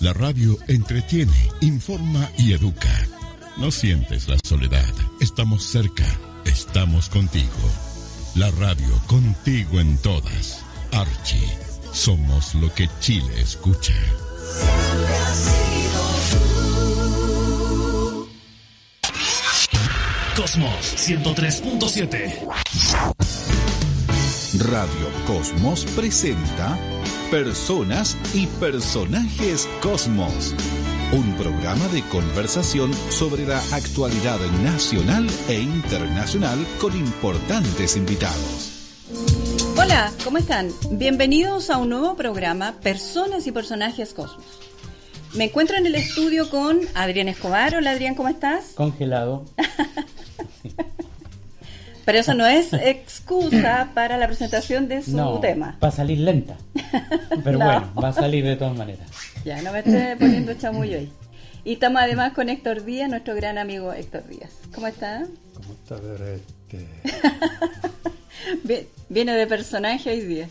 La radio entretiene, informa y educa. No sientes la soledad. Estamos cerca. Estamos contigo. La radio contigo en todas. Archie. Somos lo que Chile escucha. Cosmos 103.7. Radio Cosmos presenta Personas y Personajes Cosmos. Un programa de conversación sobre la actualidad nacional e internacional con importantes invitados. Hola, ¿cómo están? Bienvenidos a un nuevo programa Personas y Personajes Cosmos. Me encuentro en el estudio con Adrián Escobar. Hola Adrián, ¿cómo estás? Congelado. Pero eso no es excusa para la presentación de su no, tema. Va a salir lenta. Pero No. bueno, va a salir de todas maneras. Ya, no me esté poniendo chamullo ahí. Y estamos además con Héctor Díaz, nuestro gran amigo Héctor Díaz. ¿Cómo está? ¿Cómo está ver este? Vie- Viene de personaje hoy día.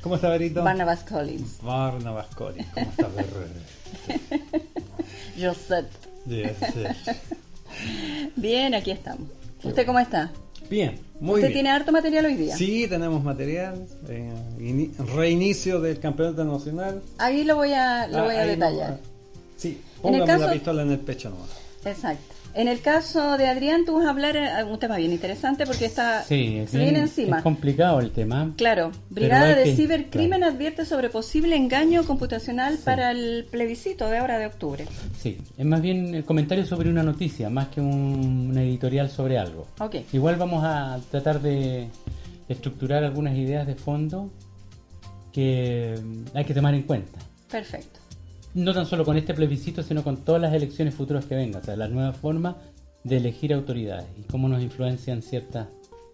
¿Cómo está Verito? Barnabas Collins. Barnabas Collins. ¿Cómo está ver Josette. Yes, yes. Bien, aquí estamos. ¿Usted cómo está? Bien, muy ¿Usted bien. tiene harto material hoy día? Sí, tenemos material. eh, ini- reinicio del campeonato nacional. Ahí lo voy a, lo Ah, voy a detallar. no- sí, En el póngame caso- la pistola en el pecho nomás. Exacto. En el caso de Adrián, tú vas a hablar eh, un tema bien interesante porque está Sí, es, se bien- viene encima. es complicado el tema. Claro, Brigada de que- Cibercrimen advierte sobre posible engaño computacional para el plebiscito de ahora de octubre. Sí, es más bien el comentario sobre una noticia, más que un, un editorial sobre algo. Ok. Igual vamos a tratar de estructurar algunas ideas de fondo que mm, hay que tomar en cuenta. Perfecto. No tan solo con este plebiscito, sino con todas las elecciones futuras que vengan. O sea, la nueva forma de elegir autoridades y cómo nos influencian ciertas,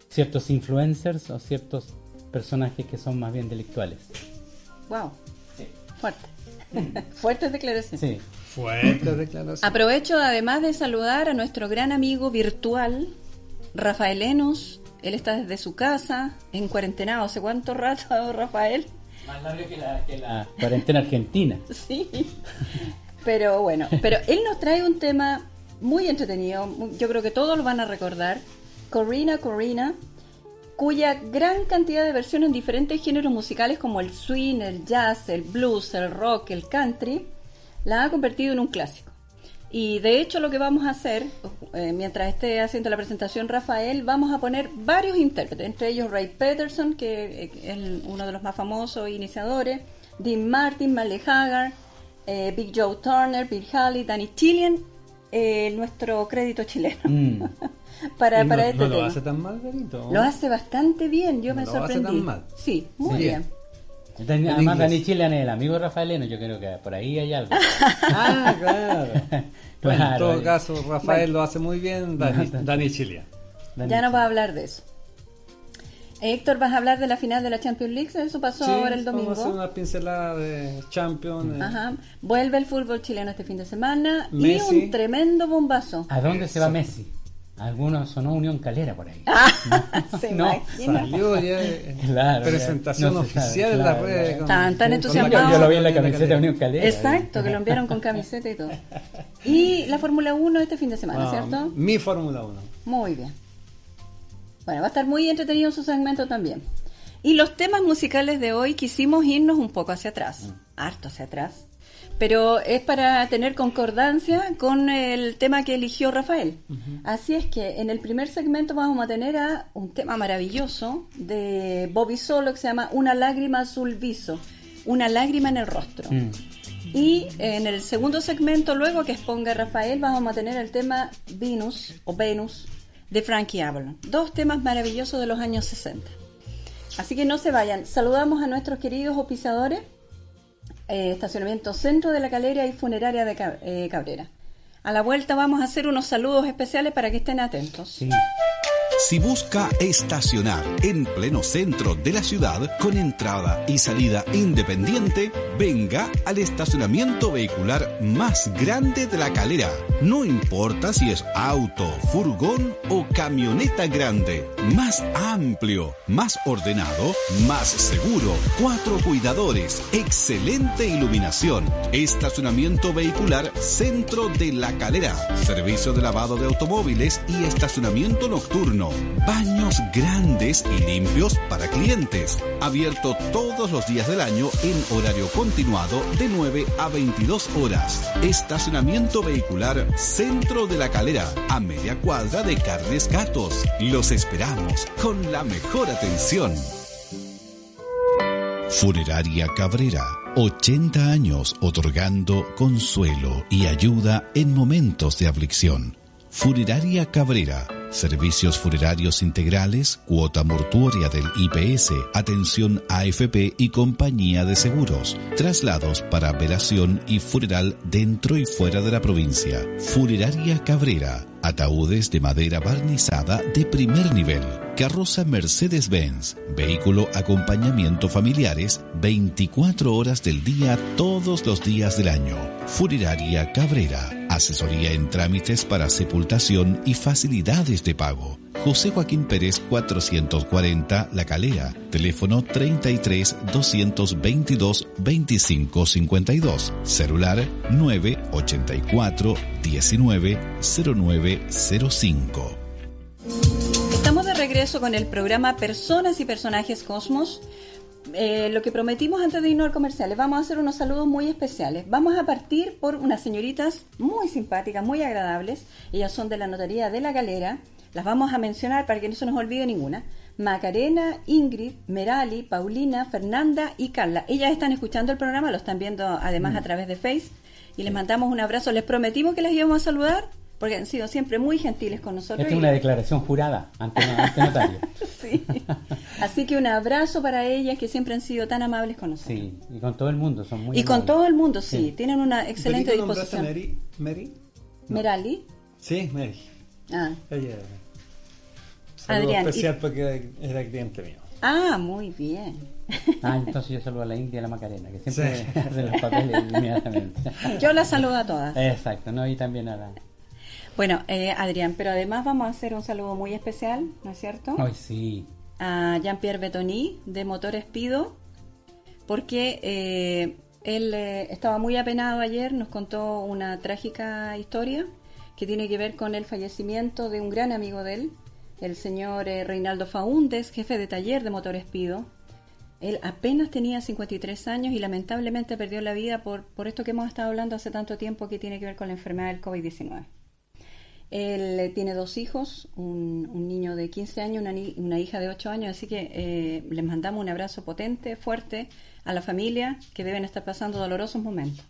ciertos influencers o ciertos personajes que son más bien delictuales. Wow. Fuerte. Fuertes declaraciones. Sí. Fuerte declaración. Aprovecho además de saludar a nuestro gran amigo virtual, Rafael Enos. Él está desde su casa, en cuarentena. ¿Hace cuánto rato, Rafael? Más largo que la, que la cuarentena argentina. Sí. Pero bueno, pero él nos trae un tema muy entretenido. Yo creo que todos lo van a recordar. Corina Corina, cuya gran cantidad de versiones en diferentes géneros musicales como el swing, el jazz, el blues, el rock, el country, la ha convertido en un clásico. Y de hecho lo que vamos a hacer, eh, mientras esté haciendo la presentación Rafael, vamos a poner varios intérpretes, entre ellos Ray Peterson, que eh, es uno de los más famosos iniciadores, Dean Martin, Male Haggard, eh, Big Joe Turner, Bill Haley, Danny Chilean, eh, nuestro crédito chileno, Mm. para, no, para este no lo tema. hace tan mal, Verito. Lo hace bastante bien, yo No me lo hace sorprendí. tan mal. Sí, muy Sí. bien. Además. Dani Chilean es el amigo de Rafael Leno, yo creo que por ahí hay algo. Ah, claro. Bueno, en Claro, todo caso, Rafael lo hace muy bien. Dani, Dani- Ya no va a hablar de eso. Héctor, ¿vas a hablar de la final de la Champions League? Eso pasó Sí, ahora el Vamos a hacer domingo. una pincelada de Champions. eh, Ajá. Vuelve el fútbol chileno este fin de semana y Messi. un tremendo bombazo. ¿A dónde se va Messi? Algunos sonó Unión Calera por ahí. Se No, imagina. Salió ya eh, Claro, presentación no se oficial en la claro, red. claro. con- Tan- tan con la entusiasmado. Yo lo vi en la camiseta de. Unión Calera. Exacto, que lo enviaron con camiseta y todo. Y la Fórmula 1 este fin de semana, Ah, ¿cierto? Mi Fórmula 1. Muy bien. Bueno, va a estar muy entretenido su segmento también. Y los temas musicales de hoy quisimos irnos un poco hacia atrás, harto hacia atrás, pero es para tener concordancia con el tema que eligió Rafael. Así es que en el primer segmento vamos a tener a un tema maravilloso de Bobby Solo que se llama Una lágrima azul viso, una lágrima en el rostro. Mm. Y en el segundo segmento, luego que exponga Rafael, vamos a tener el tema Venus o Venus de Frankie Avalon. Dos temas maravillosos de los años 60. Así que no se vayan. Saludamos a nuestros queridos opisadores. Eh, estacionamiento Centro de la Calera y Funeraria de eh, Cabrera. A la vuelta vamos a hacer unos saludos especiales para que estén atentos. Sí. Si busca estacionar en pleno centro de la ciudad con entrada y salida independiente, venga al estacionamiento vehicular más grande de la calera. No importa si es auto, furgón o camioneta grande. Más amplio, más ordenado, más seguro. Cuatro cuidadores, excelente iluminación. Estacionamiento vehicular centro de la calera. Servicio de lavado de automóviles y estacionamiento nocturno. Baños grandes y limpios para clientes. Abierto todos los días del año en horario continuado de 9 a 22 horas. Estacionamiento vehicular Centro de la Calera, a media cuadra de Carnes Gatos. Los esperamos con la mejor atención. Funeraria Cabrera, 80 años otorgando consuelo y ayuda en momentos de aflicción. Funeraria Cabrera servicios funerarios integrales, cuota mortuoria del IPS, atención AFP y compañía de seguros, traslados para velación y funeral dentro y fuera de la provincia. Funeraria Cabrera, ataúdes de madera barnizada de primer nivel. Carroza Mercedes-Benz, vehículo acompañamiento familiares 24 horas del día todos los días del año. Funeraria Cabrera, asesoría en trámites para sepultación y facilidades de pago. José Joaquín Pérez 440 La Calera, teléfono 33 222 25 52, celular 984 19 0905. Estamos de regreso con el programa Personas y Personajes Cosmos. Eh, lo que prometimos antes de irnos al comerciales, vamos a hacer unos saludos muy especiales. Vamos a partir por unas señoritas muy simpáticas, muy agradables. Ellas son de la Notaría de la Galera. Las vamos a mencionar para que no se nos olvide ninguna. Macarena, Ingrid, Merali, Paulina, Fernanda y Carla. Ellas están escuchando el programa, lo están viendo además a través de Face. Y les mandamos un abrazo. Les prometimos que las íbamos a saludar porque han sido siempre muy gentiles con nosotros. Esta es una declaración jurada ante, ante notario. sí. Así que un abrazo para ellas que siempre han sido tan amables con nosotros. Sí, y con todo el mundo son muy Y con todo el mundo, sí. Sí. Tienen una excelente ¿Delito nombraste a disposición. Mary? ¿Mary? Merali. Sí, Mary. Ah. Ella. Adrián, y- especial porque era cliente mío. ah, muy bien. Ah, entonces yo saludo a la India y a la Macarena, que siempre Sí. hacen los papeles inmediatamente. Yo las saludo a todas. Exacto, ¿no? Y también a la... Bueno, eh, Adrián, pero además vamos a hacer un saludo muy especial, ¿no es cierto? Ay, sí. a Jean-Pierre Betoni de Motores Pido, porque eh, él eh, estaba muy apenado ayer, nos contó una trágica historia que tiene que ver con el fallecimiento de un gran amigo de él, el señor eh, Reinaldo Faúndes, jefe de taller de Motores Pido. Él apenas tenía 53 años y lamentablemente perdió la vida por, por esto que hemos estado hablando hace tanto tiempo que tiene que ver con la enfermedad del COVID-19. Él eh, tiene dos hijos, un, un niño de 15 años, una, una hija de 8 años, así que eh, les mandamos un abrazo potente, fuerte a la familia que deben estar pasando dolorosos momentos.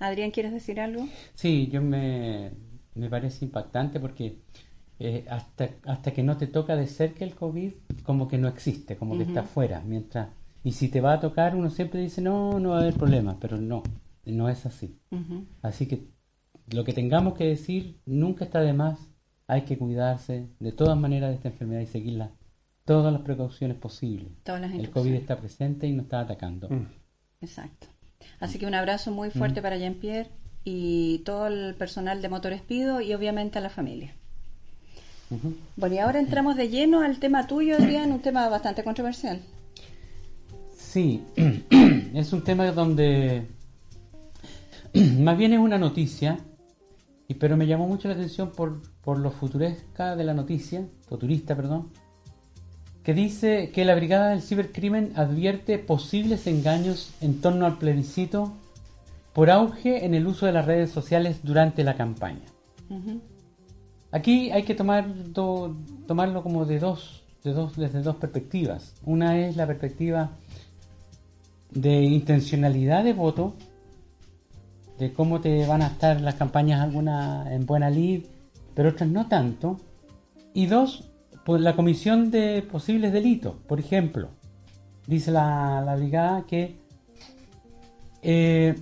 Adrián, ¿quieres decir algo? Sí, yo me, me parece impactante porque eh, hasta, hasta que no te toca de cerca el COVID, como que no existe, como que está fuera. Mientras, y si te va a tocar, uno siempre dice, no, no va a haber problema, pero no, no es así. Así que lo que tengamos que decir nunca está de más. Hay que cuidarse de todas maneras de esta enfermedad y seguirla todas las precauciones posibles. Todas las El COVID está presente y nos está atacando. Mm. Exacto. Así que un abrazo muy fuerte para Jean-Pierre y todo el personal de Motores Pido y obviamente a la familia. Bueno, y ahora entramos de lleno al tema tuyo, Adrián, un tema bastante controversial. Sí, es un tema donde más bien es una noticia, y- pero me llamó mucho la atención por, por lo futuresca de la noticia, futurista, perdón, que dice que la Brigada del Cibercrimen advierte posibles engaños en torno al plebiscito por auge en el uso de las redes sociales durante la campaña. Ujú. Aquí hay que tomar do- tomarlo como de dos, de dos, desde dos perspectivas. Una es la perspectiva de intencionalidad de voto, de cómo te van a estar las campañas algunas en buena lid, pero otras no tanto. Y dos, pues la comisión de posibles delitos. Por ejemplo, dice la, la brigada que eh,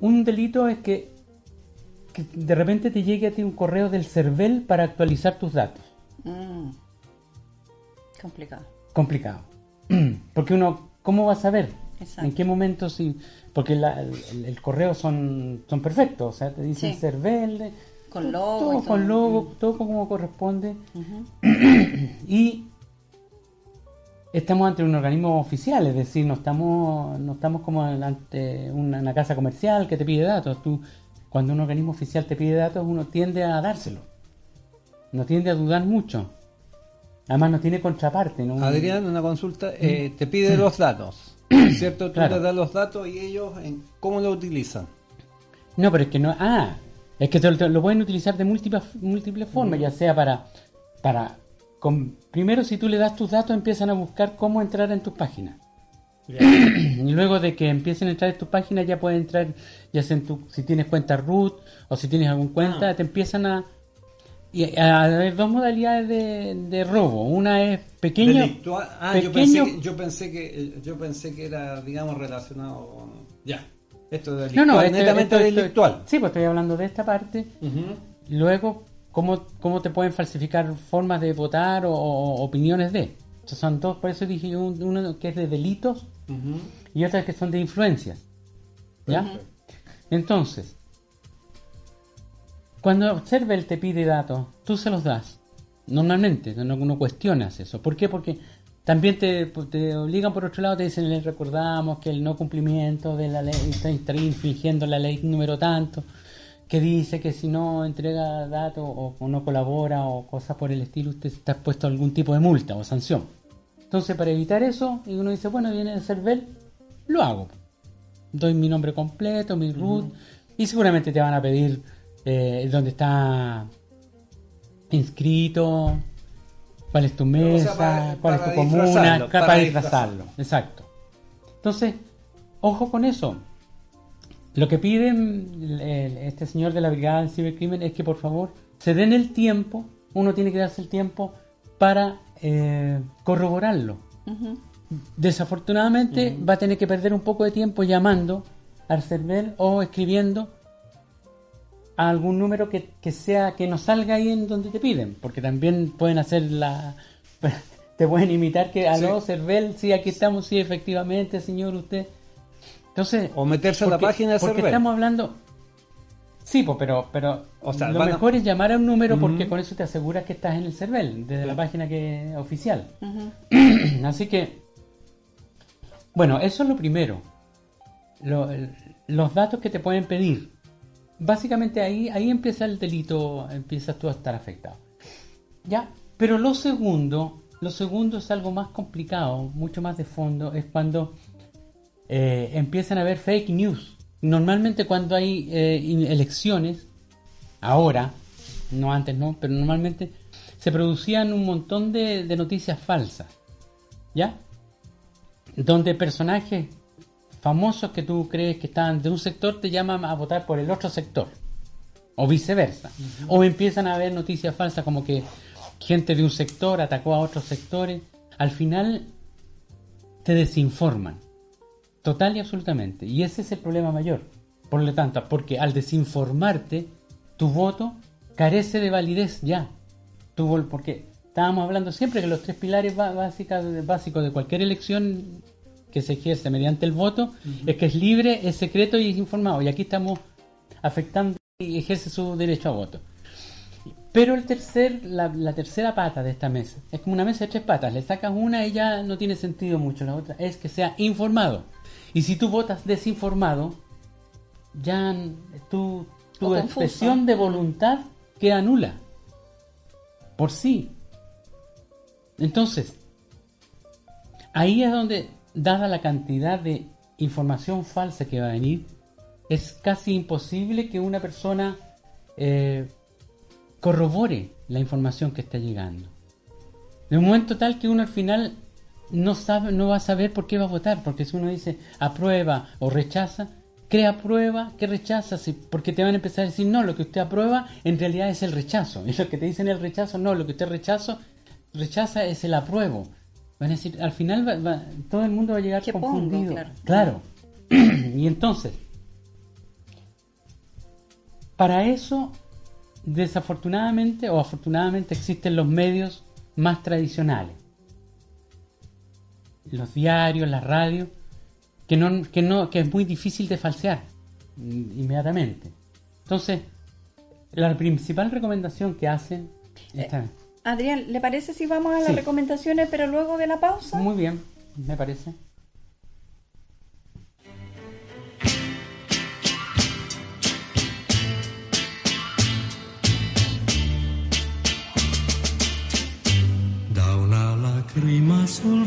un delito es que que de repente te llegue a ti un correo del CERVEL para actualizar tus datos. Mm. Complicado. complicado. Porque uno, ¿cómo va a saber? Exacto. ¿En qué momento? Si, porque la- el, el correo son, son perfectos, o sea, te dicen Sí. ser verde, Con todo- logo todo y todo. con logo, todo como corresponde. Y estamos ante un organismo oficial, es decir, no estamos, no estamos como ante una, una casa comercial que te pide datos. Tú, cuando un organismo oficial te pide datos, uno tiende a dárselo. No tiende a dudar mucho. Además no tiene contraparte. ¿no? Adrián, una consulta, eh, te pide los datos, ¿cierto? Tú Claro. le das los datos y ellos, en, ¿cómo lo utilizan? No, pero es que no. Ah, es que te, lo- te lo pueden utilizar de múltiples, múltiples formas, ya sea para. para con- primero, si tú le das tus datos, empiezan a buscar cómo entrar en tus páginas. Y luego de que empiecen a entrar en tus páginas, ya pueden entrar, ya sea en tu, si tienes cuenta root o si tienes algún cuenta, Ah. te empiezan a. Y haber dos modalidades de, de robo. Una es pequeño. Delictual. Ah, yo pensé, pequeño que, yo pensé que yo pensé que era, digamos, relacionado con ya. Esto de no, delictual, no, esto- netamente esto- esto- delictual. sí, pues estoy hablando de esta parte. Luego, ¿cómo, cómo te pueden falsificar formas de votar o, o opiniones de? Estos son dos, por eso dije uno que es de delitos y otras que son de influencias. ¿Ya? Entonces, cuando Server te pide datos, tú se los das. Normalmente, no, no cuestionas eso. ¿Por qué? Porque también te, te obligan por otro lado, te dicen, les recordamos que el no cumplimiento de la ley está, infringiendo la ley número tanto, que dice que si no entrega datos o, o no colabora o cosas por el estilo, usted está expuesto a algún tipo de multa o sanción. Entonces, para evitar eso, y uno dice, bueno, viene el CERVEL, lo hago. Doy mi nombre completo, mi root, y seguramente te van a pedir eh, dónde está inscrito, cuál es tu mesa, para- cuál es tu comuna, para para disfrazarlo. Exacto. Entonces, ojo con eso. Lo que piden el- el- este señor de la Brigada del Cibercrimen es que por favor se den el tiempo, uno tiene que darse el tiempo para eh, corroborarlo. Desafortunadamente va a tener que perder un poco de tiempo llamando al server o escribiendo a algún número que, que sea que no salga ahí en donde te piden, porque también pueden hacer la te pueden imitar que aló server, sí aquí estamos, sí efectivamente, señor usted. Entonces, O meterse en la porque- página de porque Cervel. estamos hablando Sí, pues, pero, pero O sea, lo a- mejor es llamar a un número porque con eso te aseguras que estás en el server desde la página que oficial. Así que, bueno, eso es lo primero. Lo- los datos que te pueden pedir. Básicamente ahí, ahí empieza el delito, empiezas tú a estar afectado. Ya, pero lo segundo, lo segundo es algo más complicado, mucho más de fondo, es cuando eh, empiezan a haber fake news. Normalmente cuando hay eh, elecciones, ahora, no antes no, pero normalmente se producían un montón de, de noticias falsas. ¿Ya? Donde personajes famosos que tú crees que están de un sector te llaman a votar por el otro sector. O viceversa. O empiezan a haber noticias falsas como que gente de un sector atacó a otros sectores. Al final te desinforman. Total y absolutamente. Y ese es el problema mayor. Por lo tanto, porque al desinformarte, tu voto carece de validez ya. Tu porque estábamos hablando siempre que los tres pilares básicos de cualquier elección que se ejerce mediante el voto es que es libre, es secreto y es informado. Y aquí estamos afectando y ejerce su derecho a voto. Pero el tercer, la, la tercera pata de esta mesa es como una mesa de tres patas. Le sacas una y ya no tiene sentido mucho. La otra es que sea informado. Y si tú votas desinformado, ya tu, tu expresión de voluntad queda nula. Por sí. Entonces, ahí es donde, dada la cantidad de información falsa que va a venir, es casi imposible que una persona eh, corrobore la información que está llegando. De un momento tal que uno al final no sabe, no va a saber por qué va a votar, porque si uno dice aprueba o rechaza, ¿qué aprueba? ¿Qué rechaza? Porque te van a empezar a decir, no, lo que usted aprueba en realidad es el rechazo. Y lo que te dicen el rechazo, no, lo que usted rechazo, rechaza es el apruebo. Van a decir, al final va- va- todo el mundo va a llegar confundido. Claro. claro. y entonces, para eso, desafortunadamente o afortunadamente existen los medios más tradicionales. los diarios, las radios, que no, que no, que es muy difícil de falsear mm, inmediatamente. Entonces, la principal recomendación que hacen esta- Adrián, ¿le parece si vamos a las Sí. recomendaciones, pero luego de la pausa? muy bien, me parece. da una lacrima sul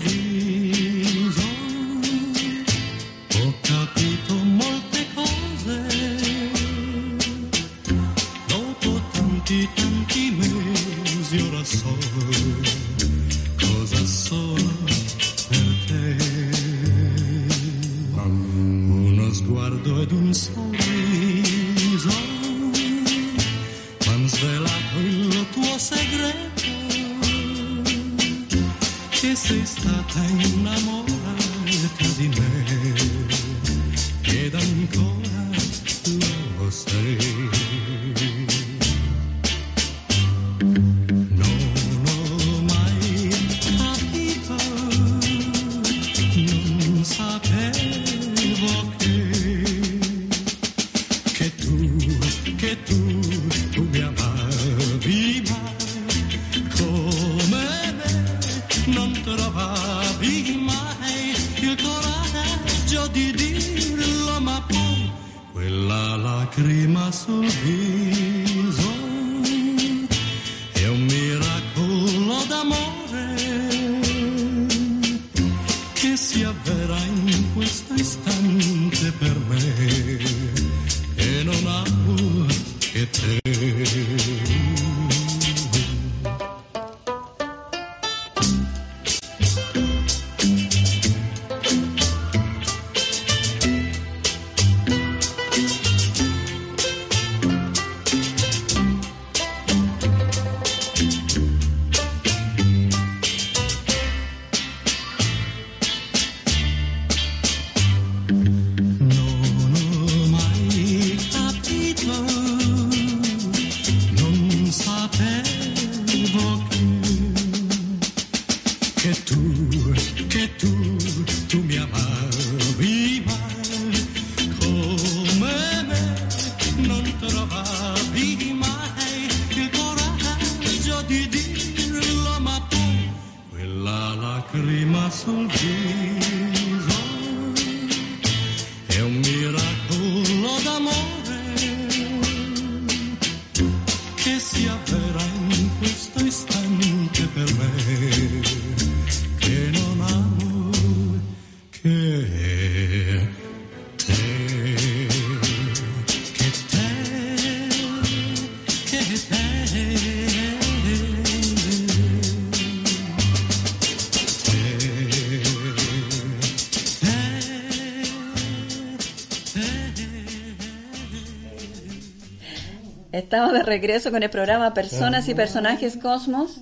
regreso con el programa Personas y Personajes Cosmos.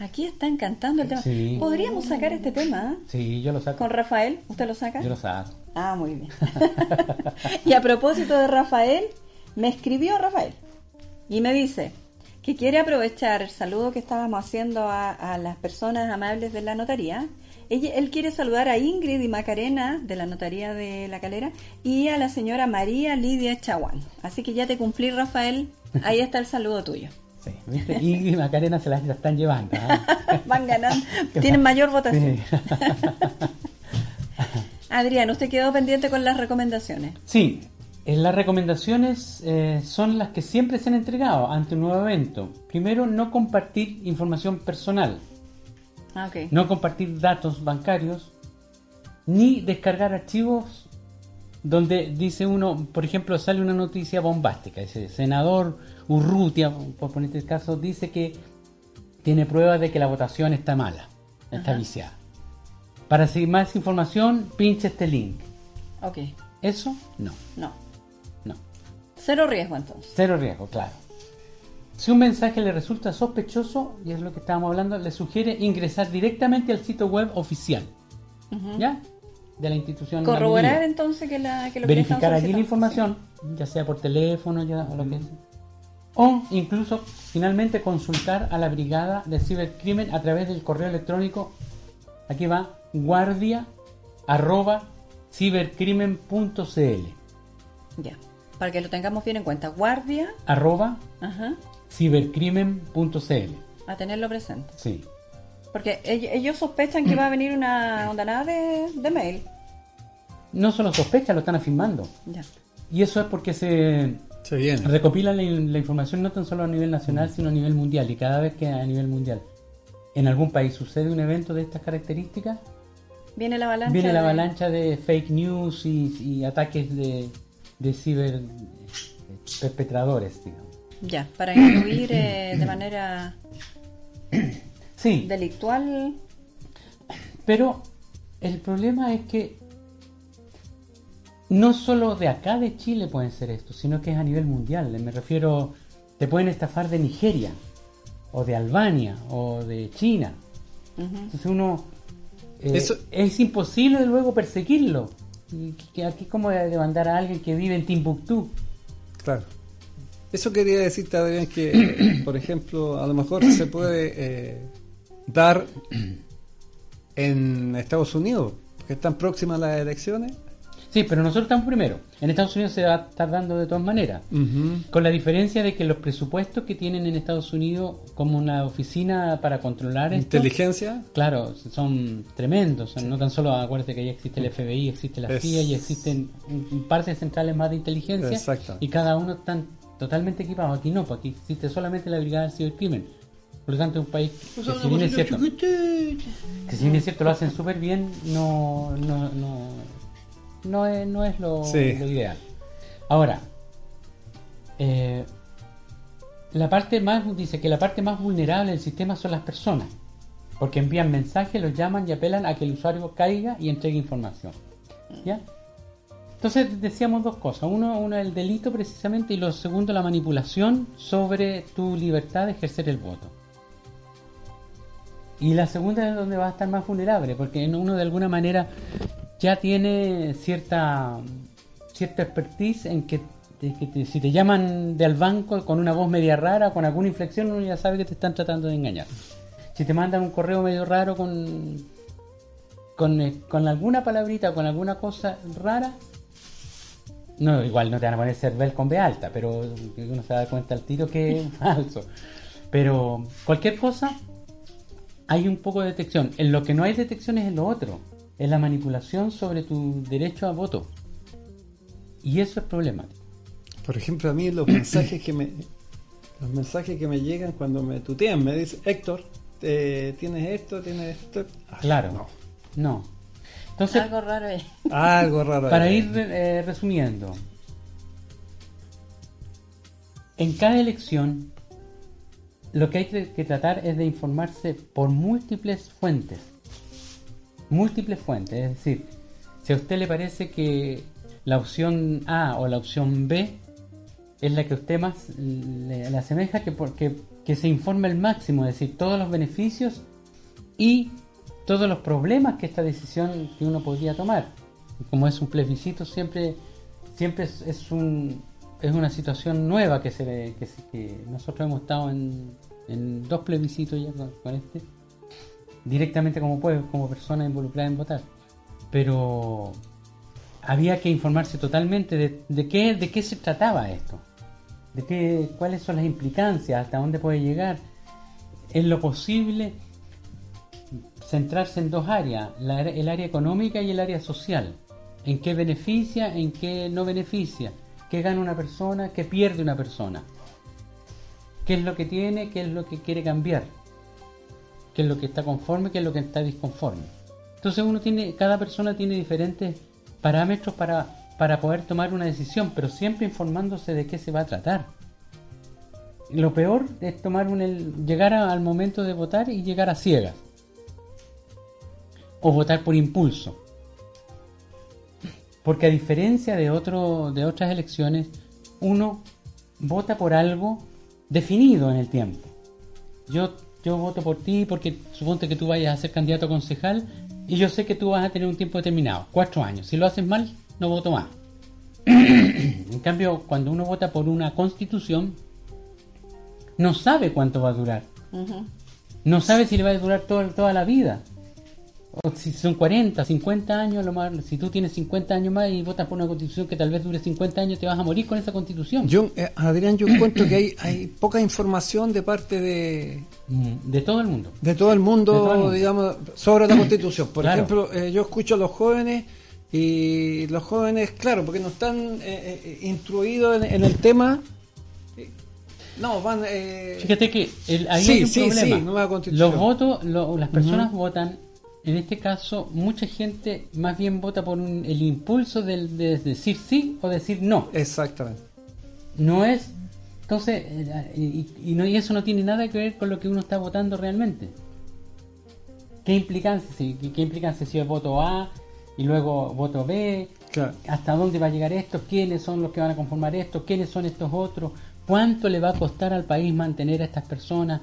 Aquí están cantando el tema. Sí. Podríamos sacar este tema ¿eh? Sí, yo lo saco. con Rafael. ¿Usted lo saca? Yo lo saco. Ah, muy bien. y a propósito de Rafael, me escribió Rafael y me dice que quiere aprovechar el saludo que estábamos haciendo a, a las personas amables de la notaría. Ella- él quiere saludar a Ingrid y Macarena de la notaría de La Calera y a la señora María Lidia Chaguán. Así que ya te cumplí, Rafael. Ahí está el saludo tuyo. Sí, ¿viste? Y Macarena se las la están llevando. ¿ah? Van ganando. Tienen mayor votación. Sí. Adrián, usted quedó pendiente con las recomendaciones. Sí, eh, las recomendaciones eh, son las que siempre se han entregado ante un nuevo evento. Primero, no compartir información personal, Ah, no compartir datos bancarios, ni descargar archivos donde dice uno, por ejemplo, sale una noticia bombástica, dice, senador Urrutia, por poner este caso, dice que tiene pruebas de que la votación está mala, está Ajá. viciada. Para seguir más información, pinche este link. Ok. Eso, no, No. no. Cero riesgo entonces. Cero riesgo, claro. Si un mensaje le resulta sospechoso, y es lo que estábamos hablando, le sugiere ingresar directamente al sitio web oficial, Ujú. ¿ya? De la institución. Corroborar entonces que, la, que lo Verificar allí la información, ya sea por teléfono, ya, o lo que sea. O incluso, finalmente, consultar a la brigada de cibercrimen a través del correo electrónico Aquí va guardia arroba cibercrimen.cl Ya. Para que lo tengamos bien en cuenta. Guardia. arroba cibercrimen.cl A tenerlo presente. Sí. Porque ell- ellos sospechan que va a venir una ondanada de, de mail. No solo sospechan, lo están afirmando. Ya. Y eso es porque se Se viene. recopilan la, la información no tan solo a nivel nacional, sino a nivel mundial. Y cada vez que a nivel mundial en algún país sucede un evento de estas características, Viene la avalancha. viene la avalancha de fake news y, y ataques de, de ciber eh, perpetradores, digamos. Ya, para incluir eh, de manera Sí, delictual. pero el problema es que no solo de acá de Chile pueden ser esto, sino que es a nivel mundial. Me refiero, te pueden estafar de Nigeria, o de Albania, o de China. Entonces uno eh, Eso- es imposible luego perseguirlo. Y que aquí es como de mandar a alguien que vive en Timbuktu. Claro. Eso quería decirte, Adrián, que, por ejemplo, a lo mejor se puede eh, dar en Estados Unidos, porque están próximas las elecciones. Sí, pero nosotros estamos primero. En Estados Unidos se va a estar dando de todas maneras. Con la diferencia de que los presupuestos que tienen en Estados Unidos como una oficina para controlar esto, Inteligencia. claro, son tremendos. No tan solo, acuérdate que ya existe el FBI, existe la Es- CIA y existen un, par de centrales más de inteligencia Exacto. y cada uno están totalmente equipados. Aquí no, pues aquí existe solamente la Brigada del Cibercrimen. Por lo tanto, es un país que si bien es cierto, que si bien es cierto lo hacen súper bien, no, no, no, no es, no es lo, Sí. lo ideal. Ahora, eh, la parte más dice que la parte más vulnerable del sistema son las personas, porque envían mensajes, los llaman y apelan a que el usuario caiga y entregue información. ¿Ya? Entonces decíamos dos cosas. Uno, uno el delito precisamente y lo segundo la manipulación sobre tu libertad de ejercer el voto. Y la segunda es donde va a estar más vulnerable, porque uno de alguna manera ya tiene cierta cierta expertise en que te- si te llaman del banco con una voz media rara, con alguna inflexión, uno ya sabe que te están tratando de engañar. Si te mandan un correo medio raro con con, eh, con alguna palabrita, con alguna cosa rara, no, igual no te van a poner Cervel con B alta, pero uno se da cuenta al tiro que es falso. Pero cualquier cosa, hay un poco de detección. En lo que no hay detección es en lo otro, es la manipulación sobre tu derecho a voto. Y eso es problemático. Por ejemplo, a mí los mensajes que me los mensajes que me llegan cuando me tutean, me dicen, Héctor, eh, tienes esto, tienes esto. Ah, Claro. no. No. Entonces, Algo raro ahí. Algo raro. Para ir eh, resumiendo, en cada elección lo que hay que tratar es de informarse por múltiples fuentes. Múltiples fuentes, es decir, si a usted le parece que la opción A o la opción B es la que usted más le, le asemeja, que, por- que, se informe el máximo, es decir, todos los beneficios y todos los problemas que esta decisión que uno podría tomar. Como es un plebiscito, siempre, siempre es un, es una situación nueva que, se, que, que nosotros hemos estado en, dos plebiscitos ya con, este, directamente como pueblo, como persona involucrada en votar. Pero había que informarse totalmente de, qué, de qué se trataba esto, de qué, cuáles son las implicancias, hasta dónde puede llegar. En lo posible, centrarse en dos áreas, el área económica y el área social. En qué beneficia, en qué no beneficia, qué gana una persona, qué pierde una persona, qué es lo que tiene, qué es lo que quiere cambiar, qué es lo que está conforme, qué es lo que está disconforme. Entonces uno tiene, cada persona tiene diferentes parámetros para, para poder tomar una decisión, pero siempre informándose de qué se va a tratar. Lo peor es tomar un, llegar al momento de votar y llegar a ciegas o votar por impulso. Porque a diferencia de, otro, de otras elecciones, uno vota por algo definido en el tiempo. Yo, yo voto por ti porque suponte que tú vayas a ser candidato a concejal y yo sé que tú vas a tener un tiempo determinado, cuatro años. Si lo haces mal, no voto más. en cambio, cuando uno vota por una constitución, no sabe cuánto va a durar. No sabe si le va a durar todo- toda la vida. O si son 40, 50 años, lo más, si tú tienes 50 años más y votas por una constitución que tal vez dure 50 años, te vas a morir con esa constitución. Yo, eh, Adrián, yo encuentro que hay, hay poca información de parte de, Mm, de todo el mundo. de todo el mundo, De todo el mundo. digamos, sobre la constitución. Por Claro. ejemplo, eh, yo escucho a los jóvenes y los jóvenes, claro, porque no están eh, eh, instruidos en, en el tema. No, van. eh, Fíjate que el, ahí Sí, hay un sí, problema. sí, nueva. Los votos, lo- las personas votan, en este caso, mucha gente más bien vota por un- el impulso de decir sí o decir no. Exactamente. No es. Entonces, eh, y, y no, y eso no tiene nada que ver con lo que uno está votando realmente. ¿Qué implicancia? Si, qué, qué implicancia si es voto A y luego voto B? Claro. ¿Hasta dónde va a llegar esto? ¿Quiénes son los que van a conformar esto? ¿Quiénes son estos otros? ¿Cuánto le va a costar al país mantener a estas personas?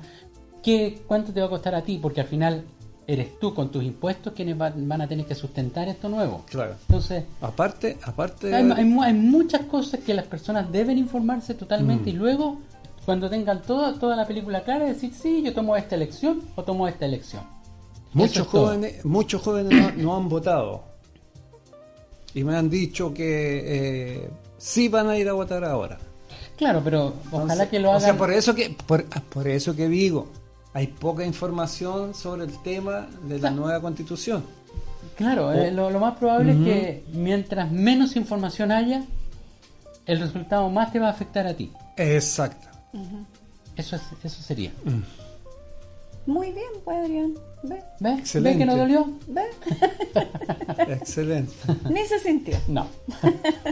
¿Qué, ¿Cuánto te va a costar a ti? Porque al final eres tú con tus impuestos quienes van, van a tener que sustentar esto nuevo. Claro. Entonces, Aparte, aparte. hay, hay mu- hay muchas cosas que las personas deben informarse Mm. totalmente y luego, cuando tengan todo, toda la película clara, decir, sí, yo tomo esta elección o tomo esta elección. Muchos es todo. jóvenes, muchos jóvenes no, no han votado. Y me han dicho que eh, sí van a ir a votar ahora. Claro, pero ojalá que lo O hagan. sea, por eso que, por, por eso que digo, hay poca información sobre el tema de la nueva constitución. Claro, eh, lo, lo más probable es que mientras menos información haya, el resultado más te va a afectar a ti. Exacto. Eso es, eso sería. Muy bien, pues Adrián. ¿Ve? ¿Ves? Excelente. ¿Ves que no dolió? ¿Ve? Excelente. Ni se sintió. No.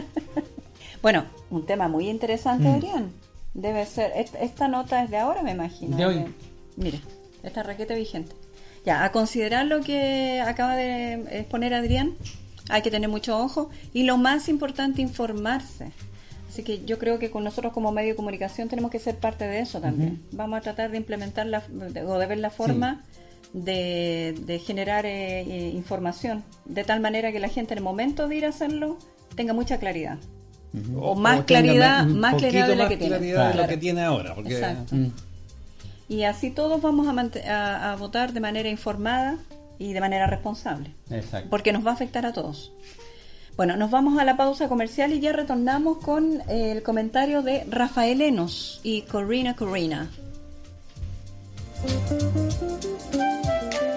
Bueno, un tema muy interesante, Mm. Adrián. Debe ser. est- Esta nota es de ahora, me imagino. De hoy. Mire, esta raqueta vigente. Ya, a considerar lo que acaba de exponer Adrián, hay que tener mucho ojo. Y lo más importante, informarse. Así que yo creo que con nosotros como medio de comunicación tenemos que ser parte de eso también. Vamos a tratar de implementar la, de- o de ver la forma de, de generar eh, eh, información, de tal manera que la gente en el momento de ir a hacerlo tenga mucha claridad. O más claridad, más claridad de la que tiene. de lo que tiene ahora. Porque Exacto. Mm. Y así todos vamos a, mant- a- a votar de manera informada y de manera responsable, Exacto. porque nos va a afectar a todos. Bueno, nos vamos a la pausa comercial y ya retornamos con el comentario de Rafael Enos y Corina Corina.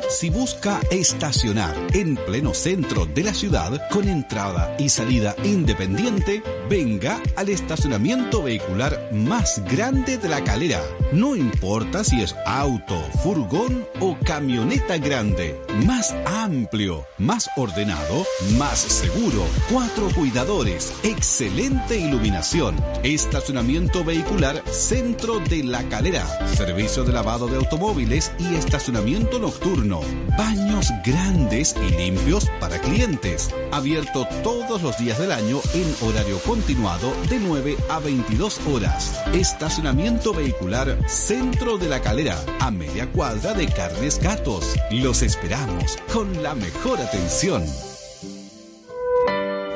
Si busca estacionar en pleno centro de la ciudad con entrada y salida independiente, venga al estacionamiento vehicular más grande de la calera. No importa si es auto, furgón o camioneta grande, más amplio, más ordenado, más seguro, cuatro cuidadores, excelente iluminación, estacionamiento vehicular centro de la calera, servicio de lavado de automóviles y estacionamiento nocturno, baños grandes y limpios para clientes, abierto todos los días del año en horario continuado de 9 a 22 horas, estacionamiento vehicular centro de la calera, a media cuadra de Carnes Gatos. Los esperamos con la mejor atención.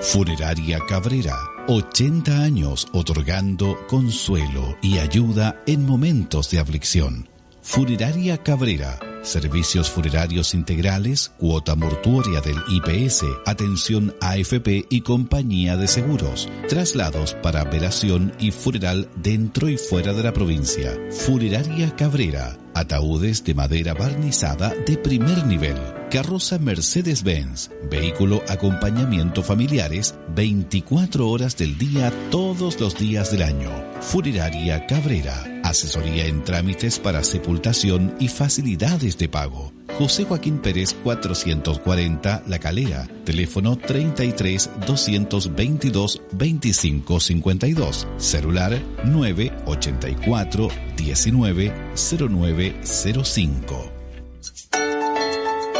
Funeraria Cabrera, 80 años otorgando consuelo y ayuda en momentos de aflicción. Funeraria Cabrera, servicios funerarios integrales, cuota mortuoria del IPS, atención AFP y compañía de seguros, traslados para velación y funeral dentro y fuera de la provincia. Funeraria Cabrera, ataúdes de madera barnizada de primer nivel. Carroza Mercedes-Benz, vehículo acompañamiento familiares 24 horas del día todos los días del año. Funeraria Cabrera, asesoría en trámites para sepultación y facilidades de pago. José Joaquín Pérez 440 La Calera, teléfono 33 222 25 52, celular 984 19 0905.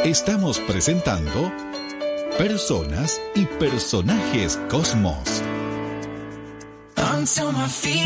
Estamos presentando Personas y Personajes Cosmos.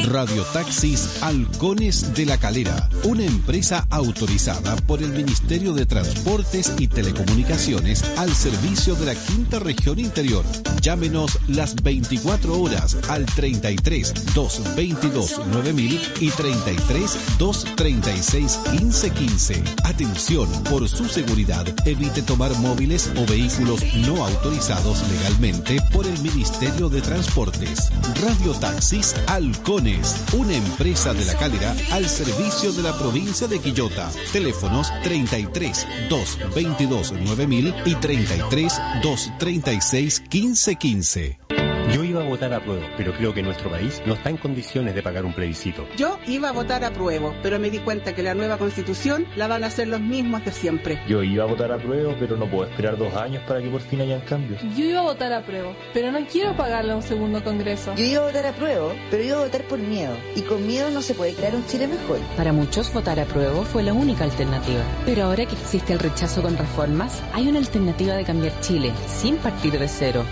Radio Taxis Halcones de la Calera, una empresa autorizada por el Ministerio de Transportes y Telecomunicaciones al servicio de la Quinta Región Interior. Llámenos las 24 horas al 33 222 9000 y 33 236 1515. Atención, por su seguridad, evite tomar móviles o vehículos no autorizados legalmente por el Ministerio de Transportes. Radio Taxis Halcones, una empresa de la calera al servicio de la provincia de Quillota. Teléfonos 33 222 9000 y 33 236 1515. Yo iba a votar a prueba, pero creo que nuestro país no está en condiciones de pagar un plebiscito. Yo iba a votar a prueba, pero me di cuenta que la nueva constitución la van a hacer los mismos de siempre. Yo iba a votar a prueba, pero no puedo esperar dos años para que por fin hayan cambios. Yo iba a votar a prueba, pero no quiero pagarle a un segundo congreso. Yo iba a votar a prueba, pero iba a votar por miedo. Y con miedo no se puede crear un Chile mejor. Para muchos, votar a prueba fue la única alternativa. Pero ahora que existe el rechazo con reformas, hay una alternativa de cambiar Chile, sin partir de cero.